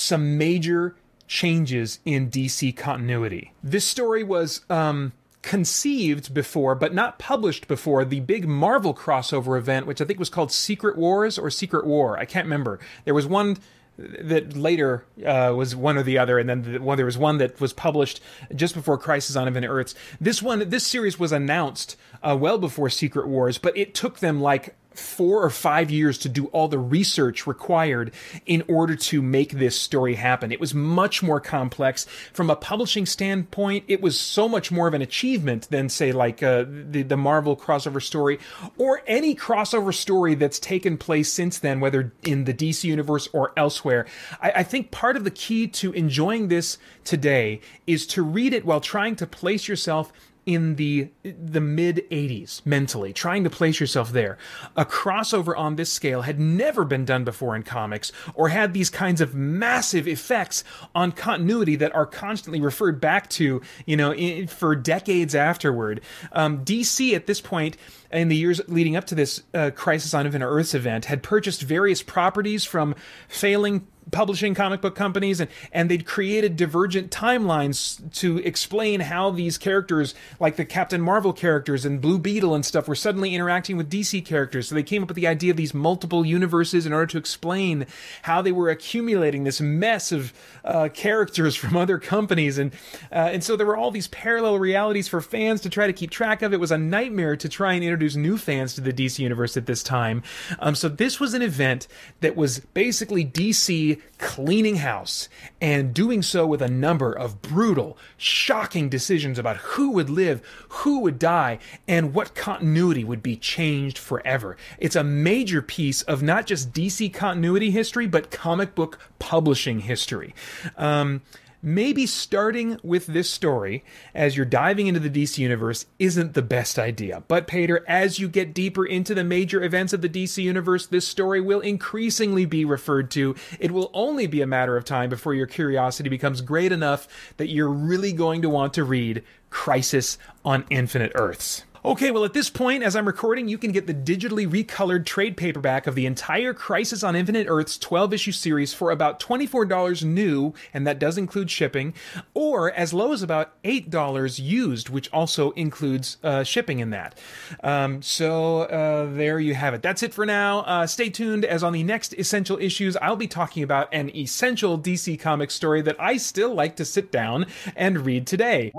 some major changes in DC continuity. This story was um, conceived before, but not published before, the big Marvel crossover event, which I think was called Secret Wars or Secret War. I can't remember. There was one that later uh, was one or the other, and then the, well, there was one that was published just before Crisis on Infinite Earths. This one, this series was announced uh, well before Secret Wars, but it took them like four or five years to do all the research required in order to make this story happen. It was much more complex. From a publishing standpoint, it was so much more of an achievement than, say, like uh, the, the Marvel crossover story or any crossover story that's taken place since then, whether in the DC universe or elsewhere. I, I think part of the key to enjoying this today is to read it while trying to place yourself in the the mid 80s mentally trying to place yourself there. A crossover on this scale had never been done before in comics or had these kinds of massive effects on continuity that are constantly referred back to you know in, for decades afterward. Um, dc at this point in the years leading up to this uh, crisis on infinite earths event had purchased various properties from failing publishing comic book companies and, and they'd created divergent timelines to explain how these characters like the captain marvel characters and blue beetle and stuff were suddenly interacting with dc characters. So they came up with the idea of these multiple universes in order to explain how they were accumulating this mess of uh, characters from other companies. And uh, and so there were all these parallel realities for fans to try to keep track of. It was a nightmare to try and introduce new fans to the dc universe at this time. Um, so this was an event that was basically dc cleaning house and doing so with a number of brutal, shocking decisions about who would live, who would die, and what continuity would be changed forever. It's a major piece of not just DC continuity history, but comic book publishing history. Um, maybe starting with this story as you're diving into the DC universe isn't the best idea. But, Peter, as you get deeper into the major events of the DC universe, this story will increasingly be referred to. It will only be a matter of time before your curiosity becomes great enough that you're really going to want to read Crisis on Infinite Earths. Okay, well, at this point, as I'm recording, you can get the digitally recolored trade paperback of the entire Crisis on Infinite Earths 12 issue series for about $24 new, and that does include shipping, or as low as about $8 used, which also includes uh, shipping in that. Um, so uh, there you have it. That's it for now. Uh, stay tuned, as on the next Essential Issues, I'll be talking about an essential DC Comics story that I still like to sit down and read today.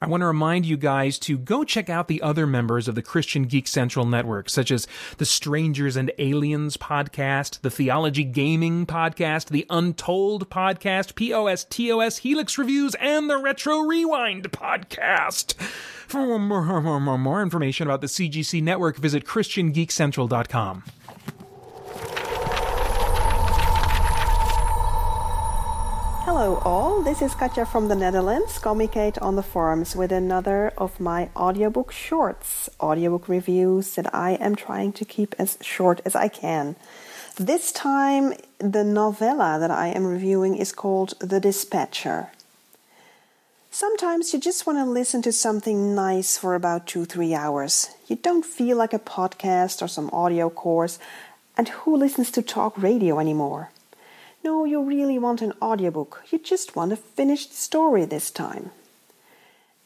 I want to remind you guys to go check out the other members of the Christian Geek Central Network, such as the Strangers and Aliens podcast, the Theology Gaming podcast, the Untold podcast, POSTOS Helix Reviews, and the Retro Rewind podcast. For more, more, more, more information about the CGC network, visit ChristianGeekCentral.com. Hello all, this is Katja from the Netherlands, Comicate on the forums with another of my audiobook shorts, audiobook reviews that I am trying to keep as short as I can. This time, the novella that I am reviewing is called The Dispatcher. Sometimes you just want to listen to something nice for about two, three hours. You don't feel like a podcast or some audio course, and who listens to talk radio anymore? No, you really want an audiobook. You just want a finished story this time.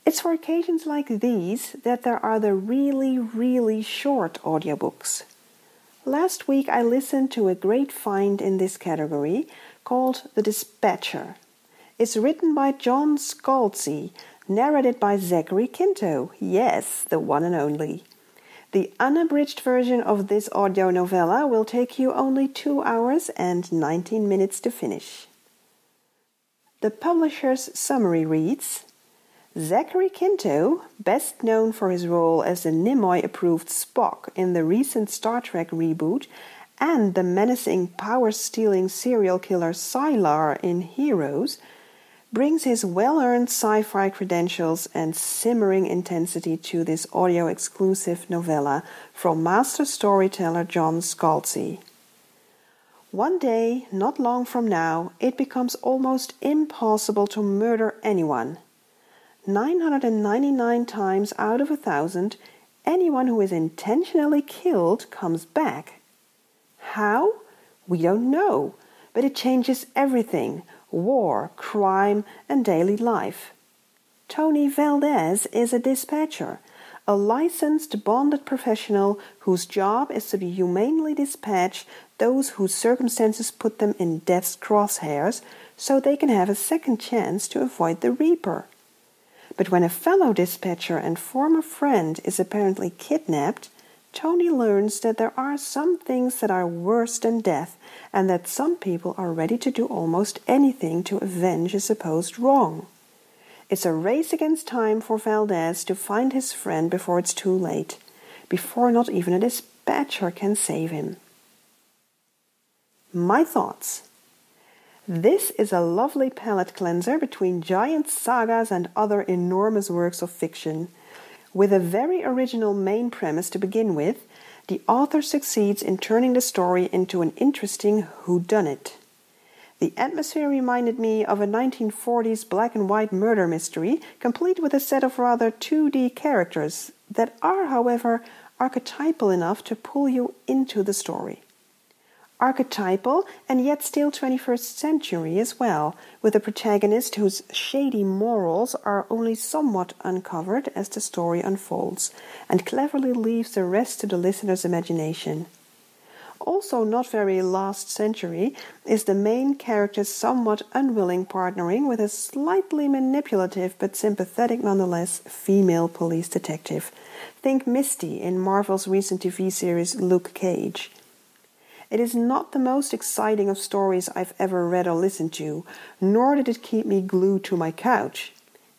It's for occasions like these that there are the really, really short audiobooks. Last week I listened to a great find in this category called The Dispatcher. It's written by John Scalzi, narrated by Zachary Quinto. Yes, the one and only. The unabridged version of this audio novella will take you only 2 hours and 19 minutes to finish. The publisher's summary reads Zachary Quinto, best known for his role as the Nimoy approved Spock in the recent Star Trek reboot and the menacing power stealing serial killer Sylar in Heroes, brings his well earned sci fi credentials and simmering intensity to this audio exclusive novella from master storyteller John Scalzi. One day, not long from now, it becomes almost impossible to murder anyone. 999 times out of a thousand, anyone who is intentionally killed comes back. How? We don't know, but it changes everything war, crime, and daily life. Tony Valdez is a dispatcher, a licensed bonded professional whose job is to humanely dispatch those whose circumstances put them in death's crosshairs so they can have a second chance to avoid the Reaper. But when a fellow dispatcher and former friend is apparently kidnapped, Tony learns that there are some things that are worse than death, and that some people are ready to do almost anything to avenge a supposed wrong. It's a race against time for Valdez to find his friend before it's too late, before not even a dispatcher can save him. My thoughts. This is a lovely palate cleanser between giant sagas and other enormous works of fiction. With a very original main premise to begin with, the author succeeds in turning the story into an interesting whodunit. The atmosphere reminded me of a 1940s black and white murder mystery, complete with a set of rather 2D characters that are, however, archetypal enough to pull you into the story archetypal and yet still 21st century as well, with a protagonist whose shady morals are only somewhat uncovered as the story unfolds, and cleverly leaves the rest to the listener's imagination. Also, not very last century, is the main character's somewhat unwilling partnering with a slightly manipulative but sympathetic nonetheless female police detective. Think Misty in Marvel's recent TV series Luke Cage. It is not the most exciting of stories I've ever read or listened to, nor did it keep me glued to my couch.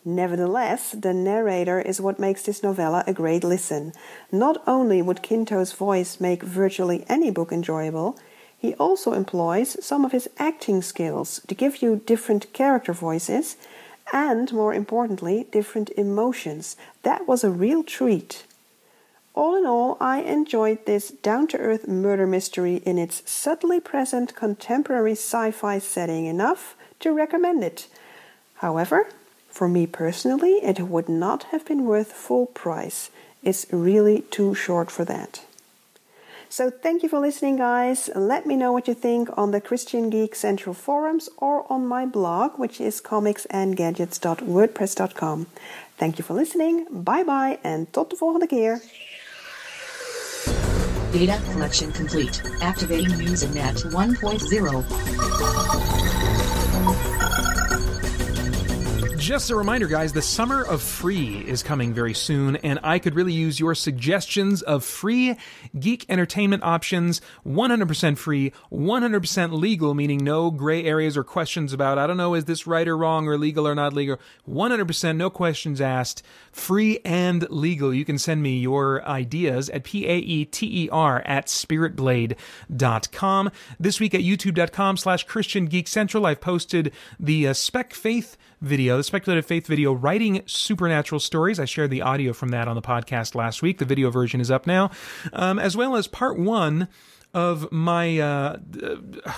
Nevertheless, the narrator is what makes this novella a great listen. Not only would Quinto's voice make virtually any book enjoyable, he also employs some of his acting skills to give you different character voices and, more importantly, different emotions. That was a real treat. All in all, I enjoyed this down to earth murder mystery in its subtly present contemporary sci fi setting enough to recommend it. However, for me personally, it would not have been worth full price. It's really too short for that. So, thank you for listening, guys. Let me know what you think on the Christian Geek Central forums or on my blog, which is comicsandgadgets.wordpress.com. Thank you for listening. Bye bye en tot de volgende keer. Data collection complete. Activating MusicNet 1.0. Just a reminder, guys, the summer of free is coming very soon, and I could really use your suggestions of free geek entertainment options 100% free, 100% legal, meaning no gray areas or questions about, I don't know, is this right or wrong or legal or not legal. 100%, no questions asked, free and legal. You can send me your ideas at P A E T E R at spiritblade.com. This week at youtube.com slash Christian Geek Central, I've posted the uh, Spec Faith video, the speculative faith video, writing supernatural stories. I shared the audio from that on the podcast last week. The video version is up now, um, as well as part one of my uh,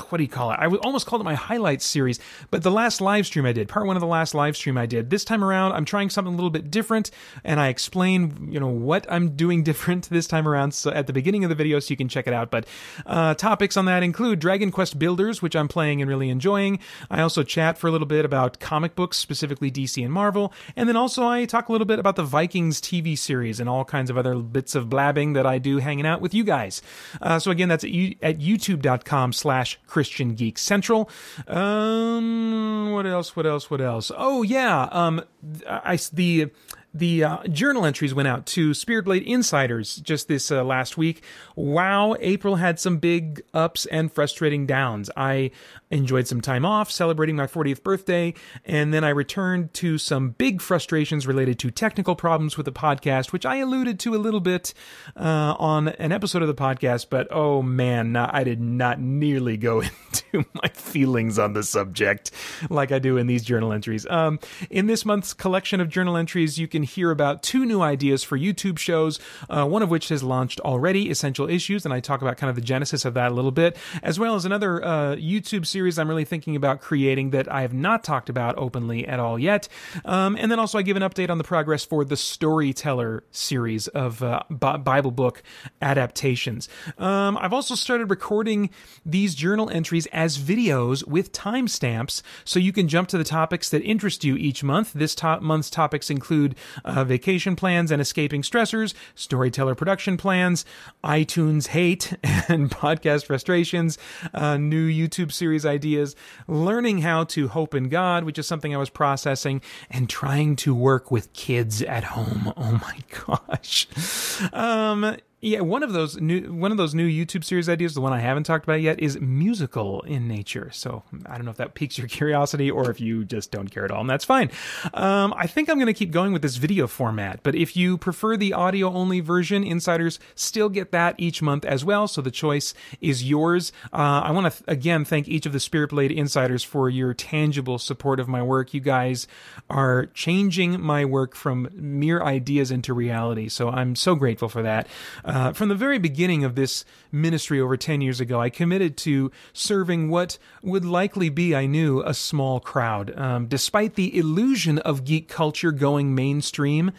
what do you call it? I almost called it my highlights series, but the last live stream I did, part one of the last live stream I did. This time around, I'm trying something a little bit different, and I explain, you know, what I'm doing different this time around. So at the beginning of the video, so you can check it out. But uh, topics on that include Dragon Quest Builders, which I'm playing and really enjoying. I also chat for a little bit about comic books, specifically DC and Marvel, and then also I talk a little bit about the Vikings TV series and all kinds of other bits of blabbing that I do hanging out with you guys. Uh, so again, that's at, at youtube.com slash Christian Geek Central. Um, what else? What else? What else? Oh yeah. Um, I, the, the uh, journal entries went out to Spirit Blade Insiders just this uh, last week. Wow, April had some big ups and frustrating downs. I enjoyed some time off celebrating my 40th birthday, and then I returned to some big frustrations related to technical problems with the podcast, which I alluded to a little bit uh, on an episode of the podcast. But oh man, I did not nearly go into my feelings on the subject like I do in these journal entries. Um, in this month's collection of journal entries, you can hear about two new ideas for YouTube shows, uh, one of which has launched already, Essential Issues, and I talk about kind of the genesis of that a little bit, as well as another uh, YouTube series I'm really thinking about creating that I have not talked about openly at all yet. Um, and then also I give an update on the progress for the Storyteller series of uh, Bible book adaptations. Um, I've also started recording these journal entries as videos with timestamps so you can jump to the topics that interest you each month. This top month's topics include uh, vacation plans and escaping stressors, storyteller production plans, iTunes hate and podcast frustrations, uh, new YouTube series ideas, learning how to hope in God, which is something I was processing, and trying to work with kids at home. Oh my gosh. Um, yeah, one of those new one of those new YouTube series ideas, the one I haven't talked about yet, is musical in nature. So I don't know if that piques your curiosity or if you just don't care at all, and that's fine. Um, I think I'm going to keep going with this video format, but if you prefer the audio only version, insiders still get that each month as well. So the choice is yours. Uh, I want to th- again thank each of the Spirit Blade insiders for your tangible support of my work. You guys are changing my work from mere ideas into reality. So I'm so grateful for that. Uh, from the very beginning of this ministry over 10 years ago, I committed to serving what would likely be, I knew, a small crowd. Um, despite the illusion of geek culture going mainstream,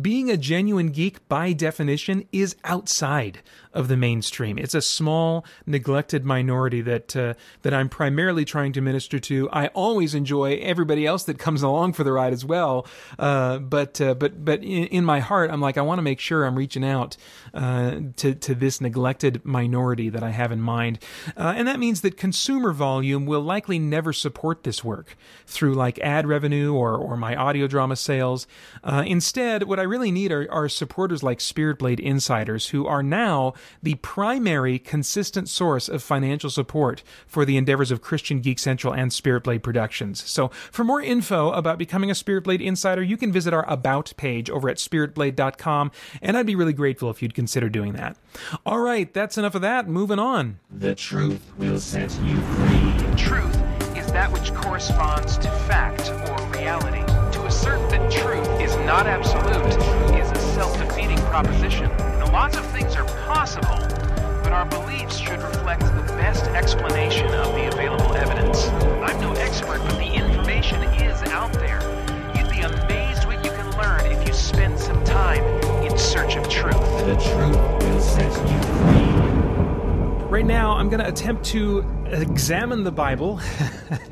being a genuine geek by definition is outside of the mainstream. It's a small, neglected minority that uh, that I'm primarily trying to minister to. I always enjoy everybody else that comes along for the ride as well, uh, but uh, but but in, in, my heart, I'm like I want to make sure I'm reaching out uh, to to this neglected minority that I have in mind, uh, and that means that consumer volume will likely never support this work through like ad revenue or or my audio drama sales. Uh, instead, what I really need are, are supporters like Spirit Blade Insiders who are now the primary consistent source of financial support for the endeavors of Christian Geek Central and Spirit Blade Productions. So, for more info about becoming a Spirit Blade insider, you can visit our About page over at spiritblade.com, and I'd be really grateful if you'd consider doing that. All right, that's enough of that. Moving on. The truth will set you free. Truth is that which corresponds to fact or reality. To assert that truth is not absolute is a self defeating proposition. Now, lots of things are possible, but our beliefs should reflect the best explanation of the available evidence. I'm no expert, but the information is out there. You'd be amazed what you can learn if you spend some time in search of truth. The truth will set you free. Right now, I'm going to attempt to examine the Bible.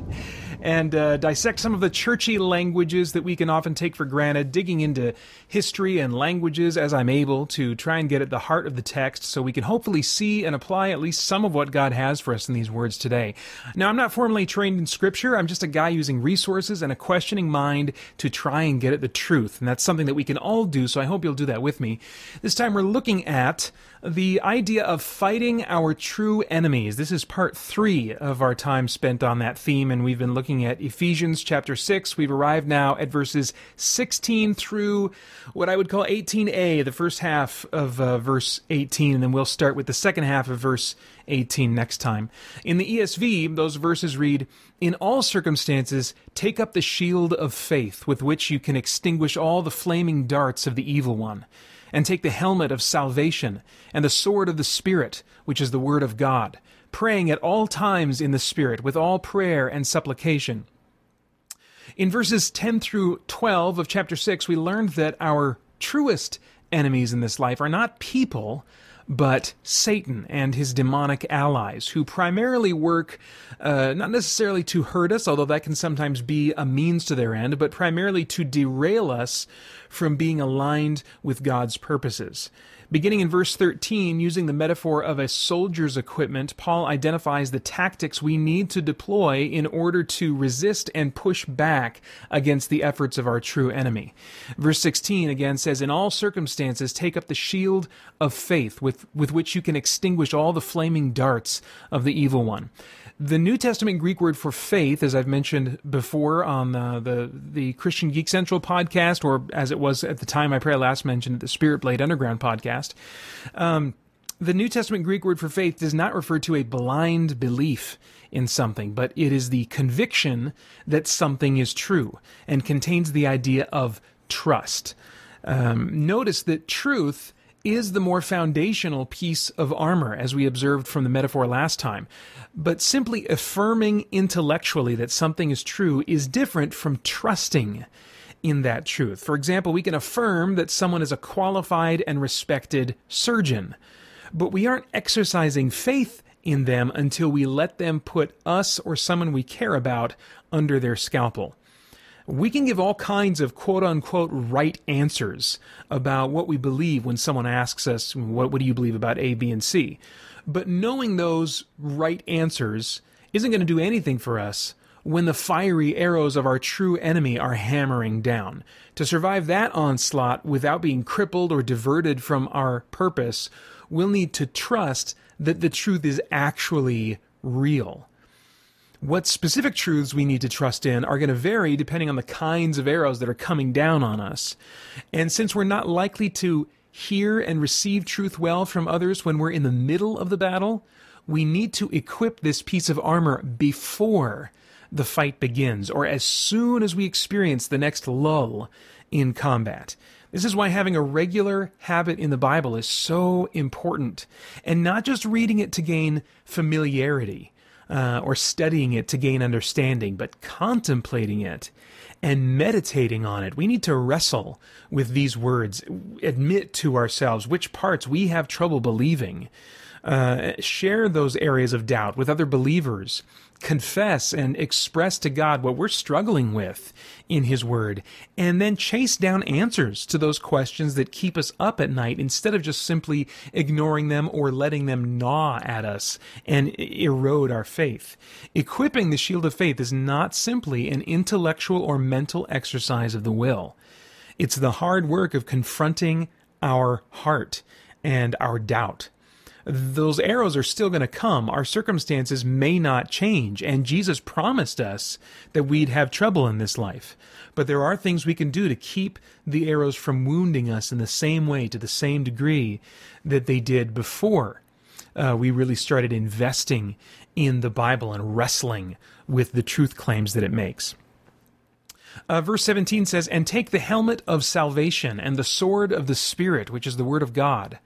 and uh, dissect some of the churchy languages that we can often take for granted, digging into history and languages as I'm able to try and get at the heart of the text so we can hopefully see and apply at least some of what God has for us in these words today. Now, I'm not formally trained in Scripture, I'm just a guy using resources and a questioning mind to try and get at the truth, and that's something that we can all do, so I hope you'll do that with me. This time we're looking at the idea of fighting our true enemies. This is part three of our time spent on that theme, and we've been looking at Ephesians chapter 6. We've arrived now at verses 16 through what I would call 18a, the first half of uh, verse 18, and then we'll start with the second half of verse 18 next time. In the ESV, those verses read, In all circumstances, take up the shield of faith with which you can extinguish all the flaming darts of the evil one and take the helmet of salvation and the sword of the Spirit, which is the Word of God, praying at all times in the Spirit with all prayer and supplication. In verses 10 through 12 of chapter 6, we learned that our truest enemies in this life are not people, but Satan and his demonic allies, who primarily work uh, not necessarily to hurt us, although that can sometimes be a means to their end, but primarily to derail us from being aligned with God's purposes. Beginning in verse 13, using the metaphor of a soldier's equipment, Paul identifies the tactics we need to deploy in order to resist and push back against the efforts of our true enemy. Verse 16 again says, In all circumstances, take up the shield of faith with, with which you can extinguish all the flaming darts of the evil one. The New Testament Greek word for faith, as I've mentioned before on the, the, Christian Geek Central podcast, or as it was at the time I pray I last mentioned the Spirit Blade Underground podcast, um, the New Testament Greek word for faith does not refer to a blind belief in something, but it is the conviction that something is true and contains the idea of trust. Um, notice that truth is the more foundational piece of armor, as we observed from the metaphor last time. But simply affirming intellectually that something is true is different from trusting in that truth. For example, we can affirm that someone is a qualified and respected surgeon, but we aren't exercising faith in them until we let them put us or someone we care about under their scalpel we can give all kinds of quote unquote right answers about what we believe when someone asks us, what, what do you believe about A, B, and C? But knowing those right answers isn't going to do anything for us when the fiery arrows of our true enemy are hammering down. To survive that onslaught without being crippled or diverted from our purpose, we'll need to trust that the truth is actually real. What specific truths we need to trust in are going to vary depending on the kinds of arrows that are coming down on us. And since we're not likely to hear and receive truth well from others when we're in the middle of the battle, we need to equip this piece of armor before the fight begins or as soon as we experience the next lull in combat. This is why having a regular habit in the Bible is so important, and not just reading it to gain familiarity uh, or studying it to gain understanding, but contemplating it and meditating on it. We need to wrestle with these words, admit to ourselves which parts we have trouble believing. Uh, share those areas of doubt with other believers. Confess and express to God what we're struggling with in His Word, and then chase down answers to those questions that keep us up at night instead of just simply ignoring them or letting them gnaw at us and erode our faith. Equipping the shield of faith is not simply an intellectual or mental exercise of the will. It's the hard work of confronting our heart and our doubt those arrows are still going to come. Our circumstances may not change. And Jesus promised us that we'd have trouble in this life. But there are things we can do to keep the arrows from wounding us in the same way, to the same degree that they did before uh, we really started investing in the Bible and wrestling with the truth claims that it makes. Uh, verse 17 says, And take the helmet of salvation and the sword of the Spirit, which is the Word of God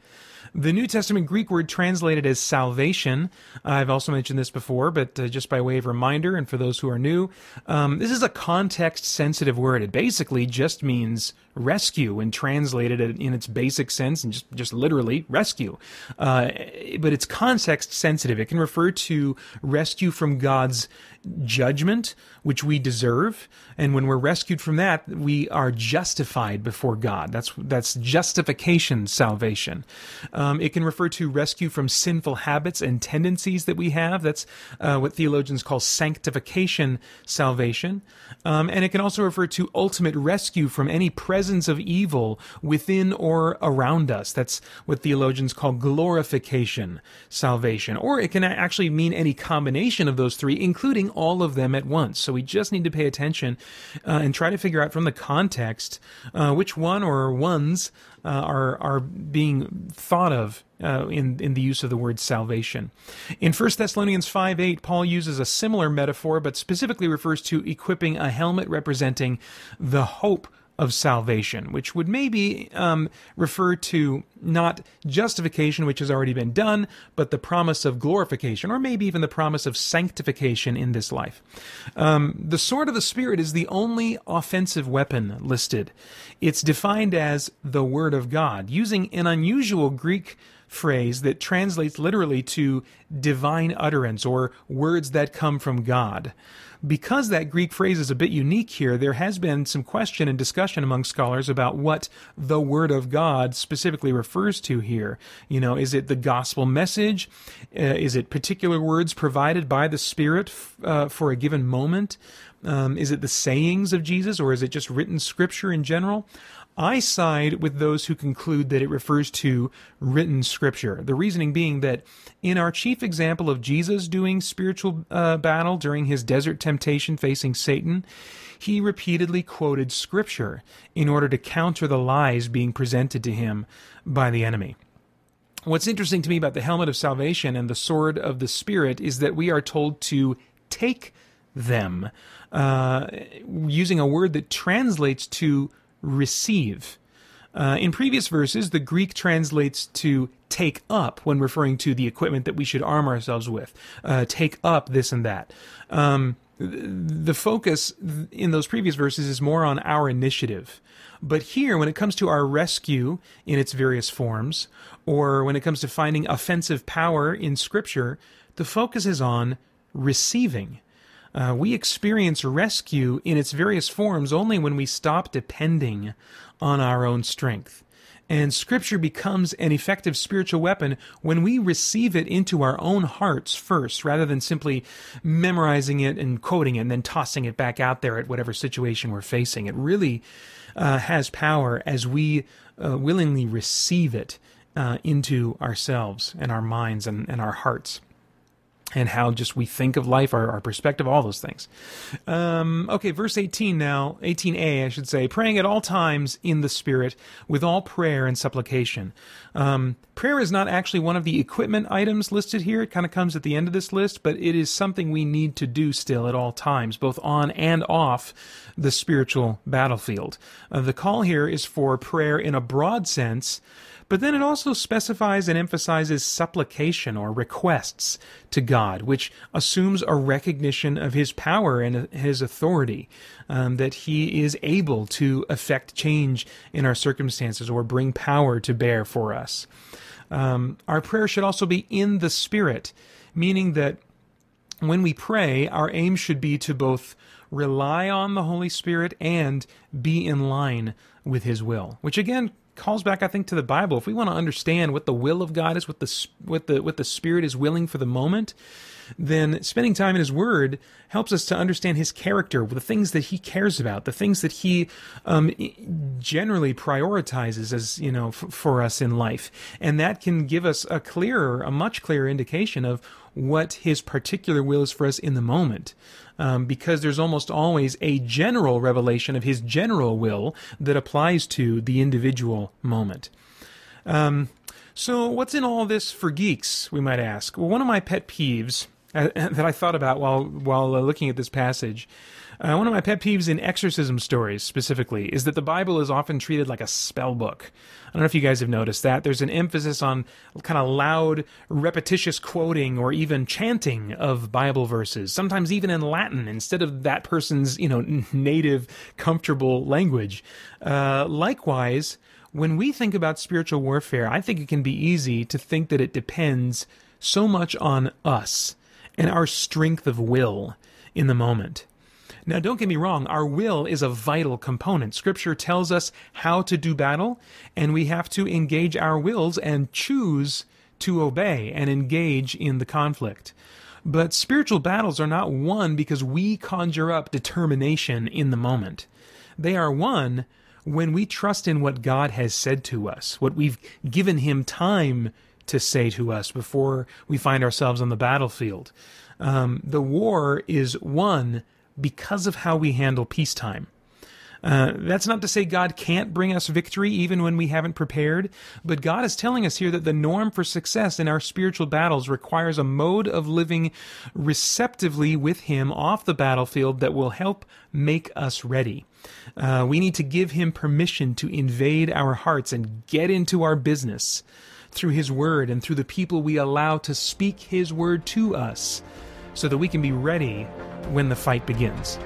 the New Testament Greek word translated as salvation, I've also mentioned this before, but uh, just by way of reminder and for those who are new, um, this is a context sensitive word. It basically just means rescue when translated in its basic sense and just, just literally rescue. Uh, but it's context sensitive. It can refer to rescue from God's judgment, which we deserve. And when we're rescued from that, we are justified before God. That's, that's justification salvation. Um, it can refer to rescue from sinful habits and tendencies that we have. That's uh, what theologians call sanctification salvation. Um, and it can also refer to ultimate rescue from any presence of evil within or around us. That's what theologians call glorification salvation. Or it can actually mean any combination of those three, including all of them at once. So we just need to pay attention uh, and try to figure out from the context uh, which one or ones uh, are are being thought of uh, in in the use of the word salvation. In 1 Thessalonians 5 8, Paul uses a similar metaphor, but specifically refers to equipping a helmet representing the hope of salvation, which would maybe um, refer to not justification, which has already been done, but the promise of glorification, or maybe even the promise of sanctification in this life. Um, the sword of the Spirit is the only offensive weapon listed. It's defined as the Word of God, using an unusual Greek phrase that translates literally to divine utterance or words that come from God. Because that Greek phrase is a bit unique here, there has been some question and discussion among scholars about what the Word of God specifically refers to here. You know, is it the gospel message? Uh, is it particular words provided by the Spirit f- uh, for a given moment? Um, is it the sayings of Jesus, or is it just written scripture in general? I side with those who conclude that it refers to written scripture. The reasoning being that in our chief example of Jesus doing spiritual uh, battle during his desert temptation facing Satan, he repeatedly quoted scripture in order to counter the lies being presented to him by the enemy. What's interesting to me about the helmet of salvation and the sword of the Spirit is that we are told to take them, uh, using a word that translates to receive. Uh, in previous verses, the Greek translates to take up when referring to the equipment that we should arm ourselves with. Uh, take up this and that. Um, the focus in those previous verses is more on our initiative. But here, when it comes to our rescue in its various forms, or when it comes to finding offensive power in Scripture, the focus is on receiving. Uh, we experience rescue in its various forms only when we stop depending on our own strength. And scripture becomes an effective spiritual weapon when we receive it into our own hearts first, rather than simply memorizing it and quoting it and then tossing it back out there at whatever situation we're facing. It really uh, has power as we uh, willingly receive it uh, into ourselves and our minds and, and our hearts and how just we think of life, our, our perspective, all those things. Um, okay, verse 18 now, 18a, I should say, praying at all times in the Spirit with all prayer and supplication. Um, prayer is not actually one of the equipment items listed here. It kind of comes at the end of this list, but it is something we need to do still at all times, both on and off the spiritual battlefield. Uh, the call here is for prayer in a broad sense but then it also specifies and emphasizes supplication or requests to God, which assumes a recognition of his power and his authority, um, that he is able to effect change in our circumstances or bring power to bear for us. Um, our prayer should also be in the Spirit, meaning that when we pray, our aim should be to both rely on the Holy Spirit and be in line with His will, which again calls back, I think, to the Bible. If we want to understand what the will of God is, what the what the what the Spirit is willing for the moment, then spending time in His Word helps us to understand His character, the things that He cares about, the things that He um, generally prioritizes as you know f- for us in life, and that can give us a clearer, a much clearer indication of what His particular will is for us in the moment um, because there's almost always a general revelation of his general will that applies to the individual moment. Um, so, what's in all this for geeks, we might ask? Well, one of my pet peeves uh, that I thought about while, while uh, looking at this passage uh, one of my pet peeves in exorcism stories specifically is that the Bible is often treated like a spell book. I don't know if you guys have noticed that. There's an emphasis on kind of loud, repetitious quoting or even chanting of Bible verses, sometimes even in Latin instead of that person's, you know, native, comfortable language. Uh, likewise, when we think about spiritual warfare, I think it can be easy to think that it depends so much on us and our strength of will in the moment. Now, don't get me wrong, our will is a vital component. Scripture tells us how to do battle, and we have to engage our wills and choose to obey and engage in the conflict. But spiritual battles are not won because we conjure up determination in the moment. They are won when we trust in what God has said to us, what we've given Him time to say to us before we find ourselves on the battlefield. Um, the war is won because of how we handle peacetime. Uh, that's not to say God can't bring us victory even when we haven't prepared, but God is telling us here that the norm for success in our spiritual battles requires a mode of living receptively with Him off the battlefield that will help make us ready. Uh, we need to give Him permission to invade our hearts and get into our business through His Word and through the people we allow to speak His Word to us so that we can be ready when the fight begins.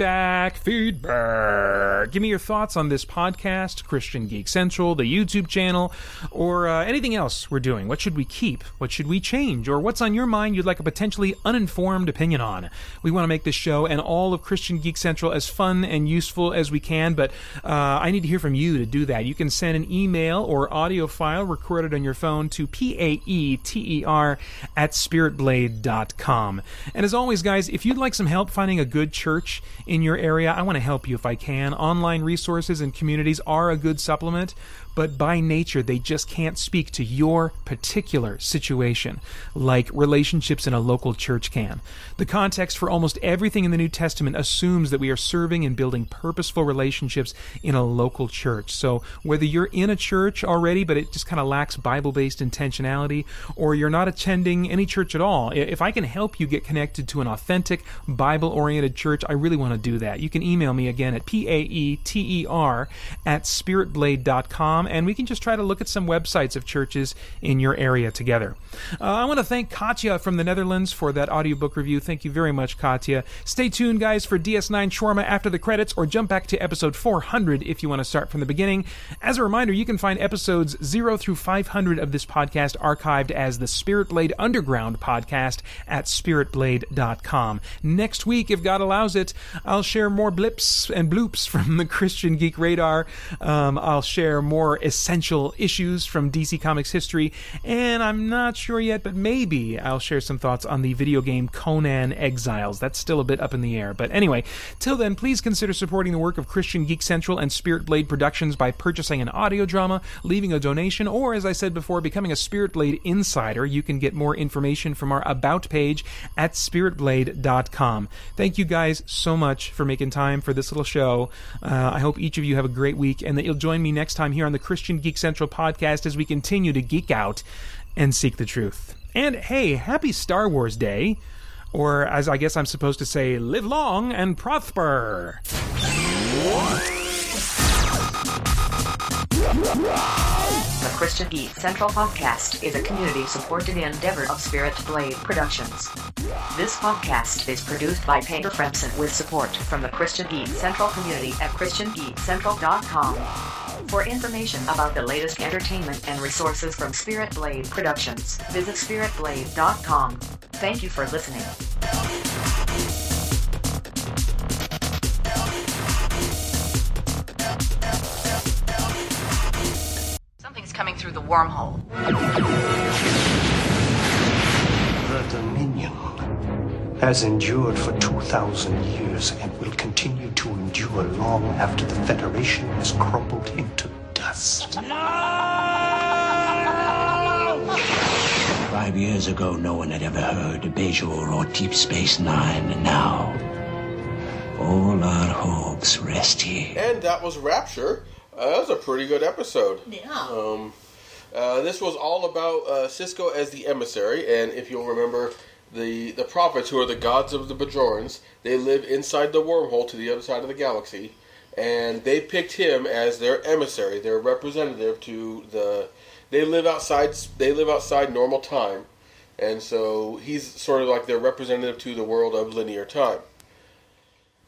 Feedback, feedback. Give me your thoughts on this podcast, Christian Geek Central, the YouTube channel, or uh, anything else we're doing. What should we keep? What should we change? Or what's on your mind you'd like a potentially uninformed opinion on? We want to make this show and all of Christian Geek Central as fun and useful as we can, but uh, I need to hear from you to do that. You can send an email or audio file recorded on your phone to P-A-E-T-E-R at spiritblade.com. And as always, guys, if you'd like some help finding a good church, in your area, I want to help you if I can. Online resources and communities are a good supplement, but by nature, they just can't speak to your particular situation like relationships in a local church can. The context for almost everything in the New Testament assumes that we are serving and building purposeful relationships in a local church. So whether you're in a church already, but it just kind of lacks Bible based intentionality, or you're not attending any church at all, if I can help you get connected to an authentic, Bible oriented church, I really want to do that. You can email me again at pae E T E R, at spiritblade.com, and we can just try to look at some websites of churches in your area together. Uh, I want to thank Katya from the Netherlands for that audiobook review. Thank you very much, Katya. Stay tuned, guys, for DS9 Shawarma after the credits, or jump back to episode 400 if you want to start from the beginning. As a reminder, you can find episodes 0 through 500 of this podcast archived as the Spirit Blade Underground podcast at spiritblade.com. Next week, if God allows it, I'll share more blips and bloops from the Christian Geek Radar. Um, I'll share more essential issues from DC Comics history, and I'm not sure yet, but maybe I'll share some thoughts on the video game Conan Exiles. That's still a bit up in the air. But anyway, till then, please consider supporting the work of Christian Geek Central and Spirit Blade Productions by purchasing an audio drama, leaving a donation, or, as I said before, becoming a Spirit Blade insider. You can get more information from our About page at spiritblade.com. Thank you guys so much for making time for this little show. Uh, I hope each of you have a great week and that you'll join me next time here on the Christian Geek Central podcast as we continue to geek out and seek the truth. And hey, happy Star Wars Day! Or, as I guess I'm supposed to say, live long and prosper! The Christian Geek Central Podcast is a community supported endeavor of Spirit Blade Productions. This podcast is produced by Paeter Frandsen with support from the Christian Geek Central community at ChristianGeekCentral.com. For information about the latest entertainment and resources from Spirit Blade Productions, visit SpiritBlade.com. Thank you for listening. Something's coming through the wormhole. The Dominion has endured for 2,000 years and will continue to endure long after the Federation has crumbled into dust. Five years ago, no one had ever heard of Bejor or Deep Space Nine, and now all our hopes rest here. And that was Rapture. Uh, that was a pretty good episode. Yeah. Um, uh, this was all about uh, Sisko as the emissary, and if you'll remember, the the prophets, who are the gods of the Bajorans, they live inside the wormhole to the other side of the galaxy, and they picked him as their emissary, their representative to the. They live outside. They live outside normal time, and so he's sort of like their representative to the world of linear time.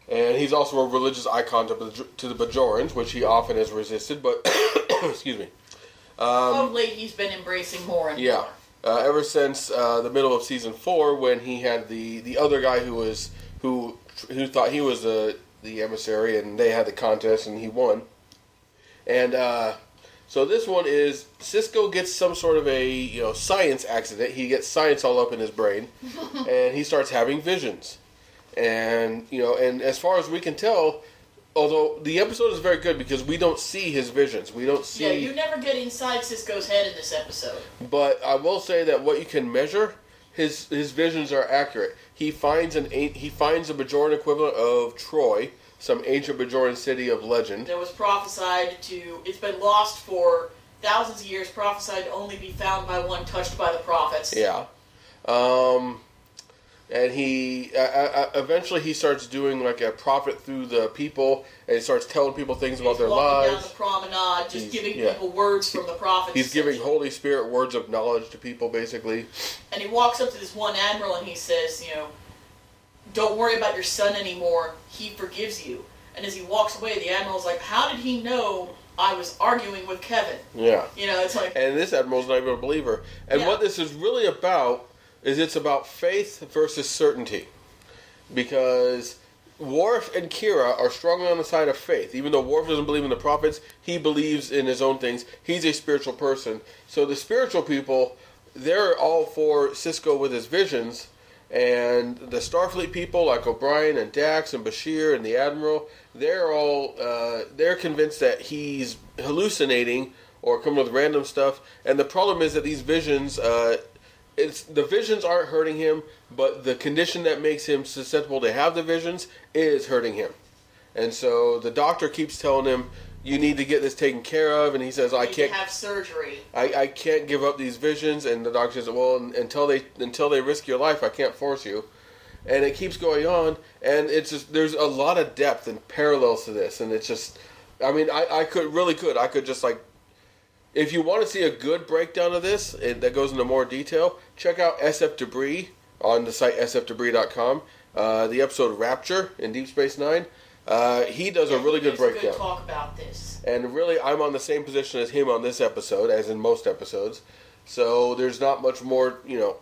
And he's also a religious icon to, the- to the Bajorans, which he often has resisted. But excuse me. of um, late, he's been embracing more and Yeah. more. Uh, ever since uh, the middle of season four, when he had the, the other guy who was who who thought he was the the emissary, and they had the contest, and he won. And uh, so this one is Sisko gets some sort of a you know science accident. He gets science all up in his brain, and he starts having visions. And you know, and as far as we can tell, although the episode is very good because we don't see his visions, we don't see. Yeah, you never get inside Sisko's head in this episode. But I will say that what you can measure, his his visions are accurate. He finds an he finds a Bajoran equivalent of Troy, some ancient Bajoran city of legend. That was prophesied to. It's been lost for thousands of years. Prophesied to only be found by one touched by the prophets. Yeah, um, and he uh, uh, eventually he starts doing like a prophet through the people, and he starts telling people things about He's their walking lives. down the promenade, just He's- giving yeah. people words from the prophets. He's giving. Holy Spirit words of knowledge to people, basically. And he walks up to this one admiral and he says, you know, don't worry about your son anymore. He forgives you. And as he walks away, the admiral's like, how did he know I was arguing with Kevin? Yeah. You know, it's like, and this admiral's not even a believer. And Yeah. what this is really about is it's about faith versus certainty, because Worf and Kira are strongly on the side of faith. Even though Worf doesn't believe in the prophets, he believes in his own things. He's a spiritual person. So the spiritual people, they're all for Sisko with his visions. And the Starfleet people, like O'Brien and Dax and Bashir and the Admiral, they're all uh, they're convinced that he's hallucinating or coming with random stuff. And the problem is that these visions, uh, it's the visions aren't hurting him, but the condition that makes him susceptible to have the visions is hurting him. And so the doctor keeps telling him, "You need to get this taken care of," and he says, "I can't." have surgery. I, I can't give up these visions, and the doctor says, "Well, until they until they risk your life, I can't force you." and it keeps going on, and it's just there's a lot of depth and parallels to this, and it's just, I mean, I, I could really could I could just like, if you want to see a good breakdown of this it, that goes into more detail, check out SF Debris on the site sfdebris.com. Uh, the episode Rapture in Deep Space Nine. Uh, he does a really good breakdown. Good talk about this. And really, I'm on the same position as him on this episode, as in most episodes. So there's not much more, you know.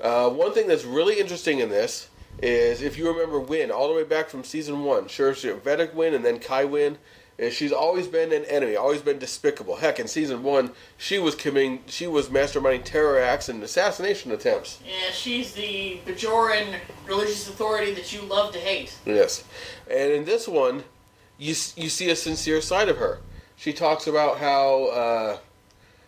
Uh, one thing that's really interesting in this is if you remember Winn, all the way back from season one, sure, she Vedek Winn and then Kai Winn, is she's always been an enemy, always been despicable. Heck, in season one, she was committing, she was masterminding terror acts and assassination attempts. Yeah, she's the Bajoran religious authority that you love to hate. Yes, and in this one, you you see a sincere side of her. She talks about how, uh,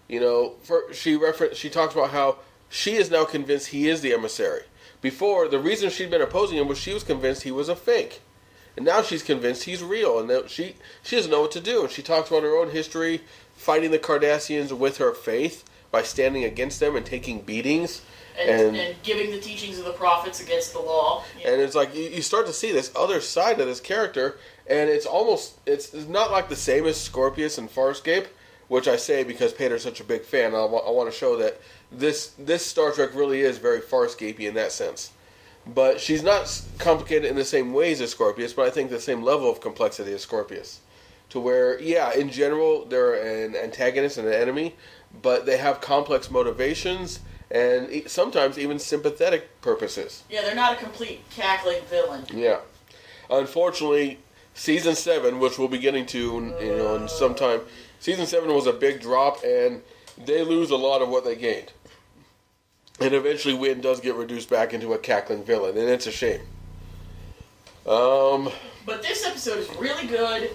you know, for, she refer- she talks about how she is now convinced he is the emissary. Before, the reason she'd been opposing him was she was convinced he was a fake, and now she's convinced he's real, and that she she doesn't know what to do. And she talks about her own history fighting the Cardassians with her faith by standing against them and taking beatings. And, and, giving the teachings of the prophets against the law. Yeah. and it's like you, you start to see this other side of this character and it's almost it's, it's not like the same as scorpius and farscape which i say because peter's such a big fan i, wa- I want to show that this this star trek really is very farscapey in that sense but she's not complicated in the same ways as scorpius but i think the same level of complexity as scorpius to where yeah in general they're an antagonist and an enemy but they have complex motivations and sometimes even sympathetic purposes yeah, they're not a complete cackling villain. yeah. Unfortunately, season seven, which we'll be getting to, you know, in some time, season seven was a big drop, and they lose a lot of what they gained. And eventually, Winn does get reduced back into a cackling villain, and it's a shame. Um, But this episode is really good.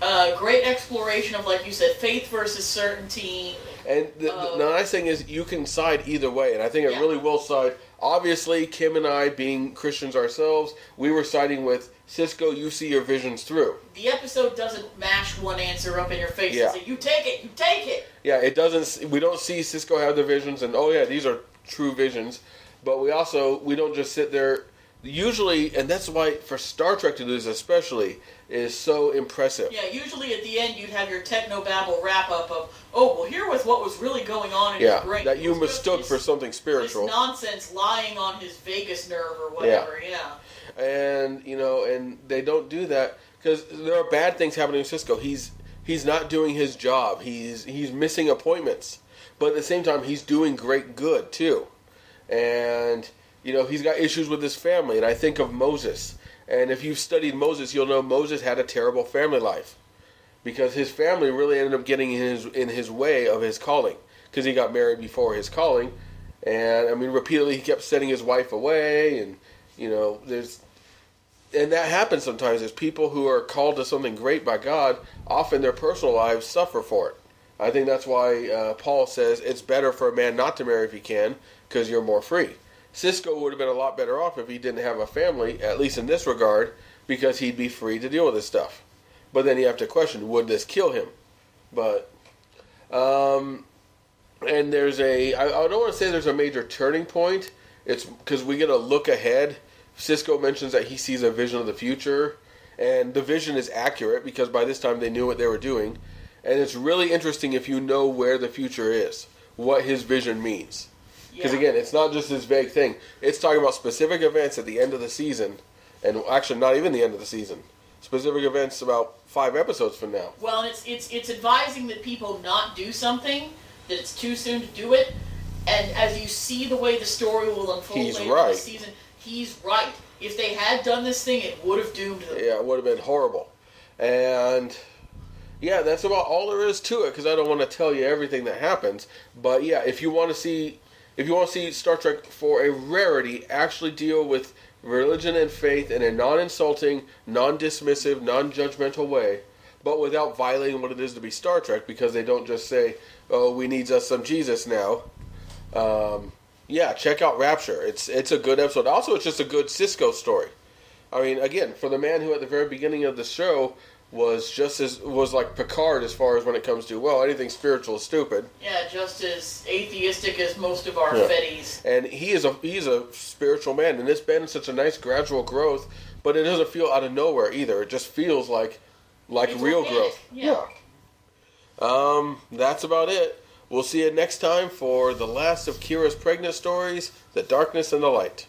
Uh, great exploration of, like you said, faith versus certainty. and the, the, the nice thing is, you can side either way, and I think it Yeah. really will side. Obviously, Kim and I, being Christians ourselves, we were siding with Sisko. You see your visions through. The episode doesn't mash one answer up in your face Yeah. and say, "You take it, you take it." Yeah, it doesn't. We don't see Sisko have the visions, and oh yeah, these are true visions. But we also we don't just sit there. Usually, and that's why for Star Trek to do this especially is so impressive. Yeah, usually at the end you'd have your techno babble wrap up of, "Oh, well, here was what was really going on in Yeah, his brain." that you mistook for something spiritual. nonsense lying on his vagus nerve or whatever. Yeah. and you know, and they don't do that because there are bad things happening to Sisko. He's he's not doing his job. He's he's missing appointments, but at the same time, he's doing great good too. And you know, he's got issues with his family. And I think of Moses. And if you've studied Moses, you'll know Moses had a terrible family life because his family really ended up getting in his in his way of his calling because he got married before his calling. And I mean, repeatedly he kept sending his wife away, and you know, there's and that happens sometimes. There's people who are called to something great by God. Often their personal lives suffer for it. I think that's why uh, Paul says it's better for a man not to marry if he can, because you're more free. Sisko would have been a lot better off if he didn't have a family, at least in this regard, because he'd be free to deal with this stuff. But then you have to question: Would this kill him? But, um, and there's a I, I don't want to say there's a major turning point. It's because we get a look ahead. Sisko mentions that he sees a vision of the future, and the vision is accurate because by this time they knew what they were doing. And it's really interesting if you know where the future is, what his vision means. Because Yeah. again, it's not just this vague thing. It's talking about specific events at the end of the season, and actually not even the end of the season. Specific events about five episodes from now. Well, and it's it's it's advising that people not do something that it's too soon to do it, and as you see the way the story will unfold He's later in the season, he's right. If they had done this thing, it would have doomed them. Yeah, it would have been horrible. And yeah, that's about all there is to it because I don't want to tell you everything that happens. But yeah, if you want to see if you want to see Star Trek for a rarity actually deal with religion and faith in a non-insulting, non-dismissive, non-judgmental way, but without violating what it is to be Star Trek because they don't just say, "Oh, we need us some Jesus now." Um, yeah, check out Rapture. It's it's a good episode. Also, it's just a good Sisko story. I mean, again, for the man who at the very beginning of the show was just as was like Picard as far as when it comes to well anything spiritual is stupid, Yeah, just as atheistic as most of our Yeah. fetties. and he is a he's a spiritual man, and it's been such a nice gradual growth, but it doesn't feel out of nowhere either. It just feels like like It's real organic, growth. Yeah. Um, that's about it. We'll see you next time for the last of Kira's pregnant stories, The Darkness and the Light.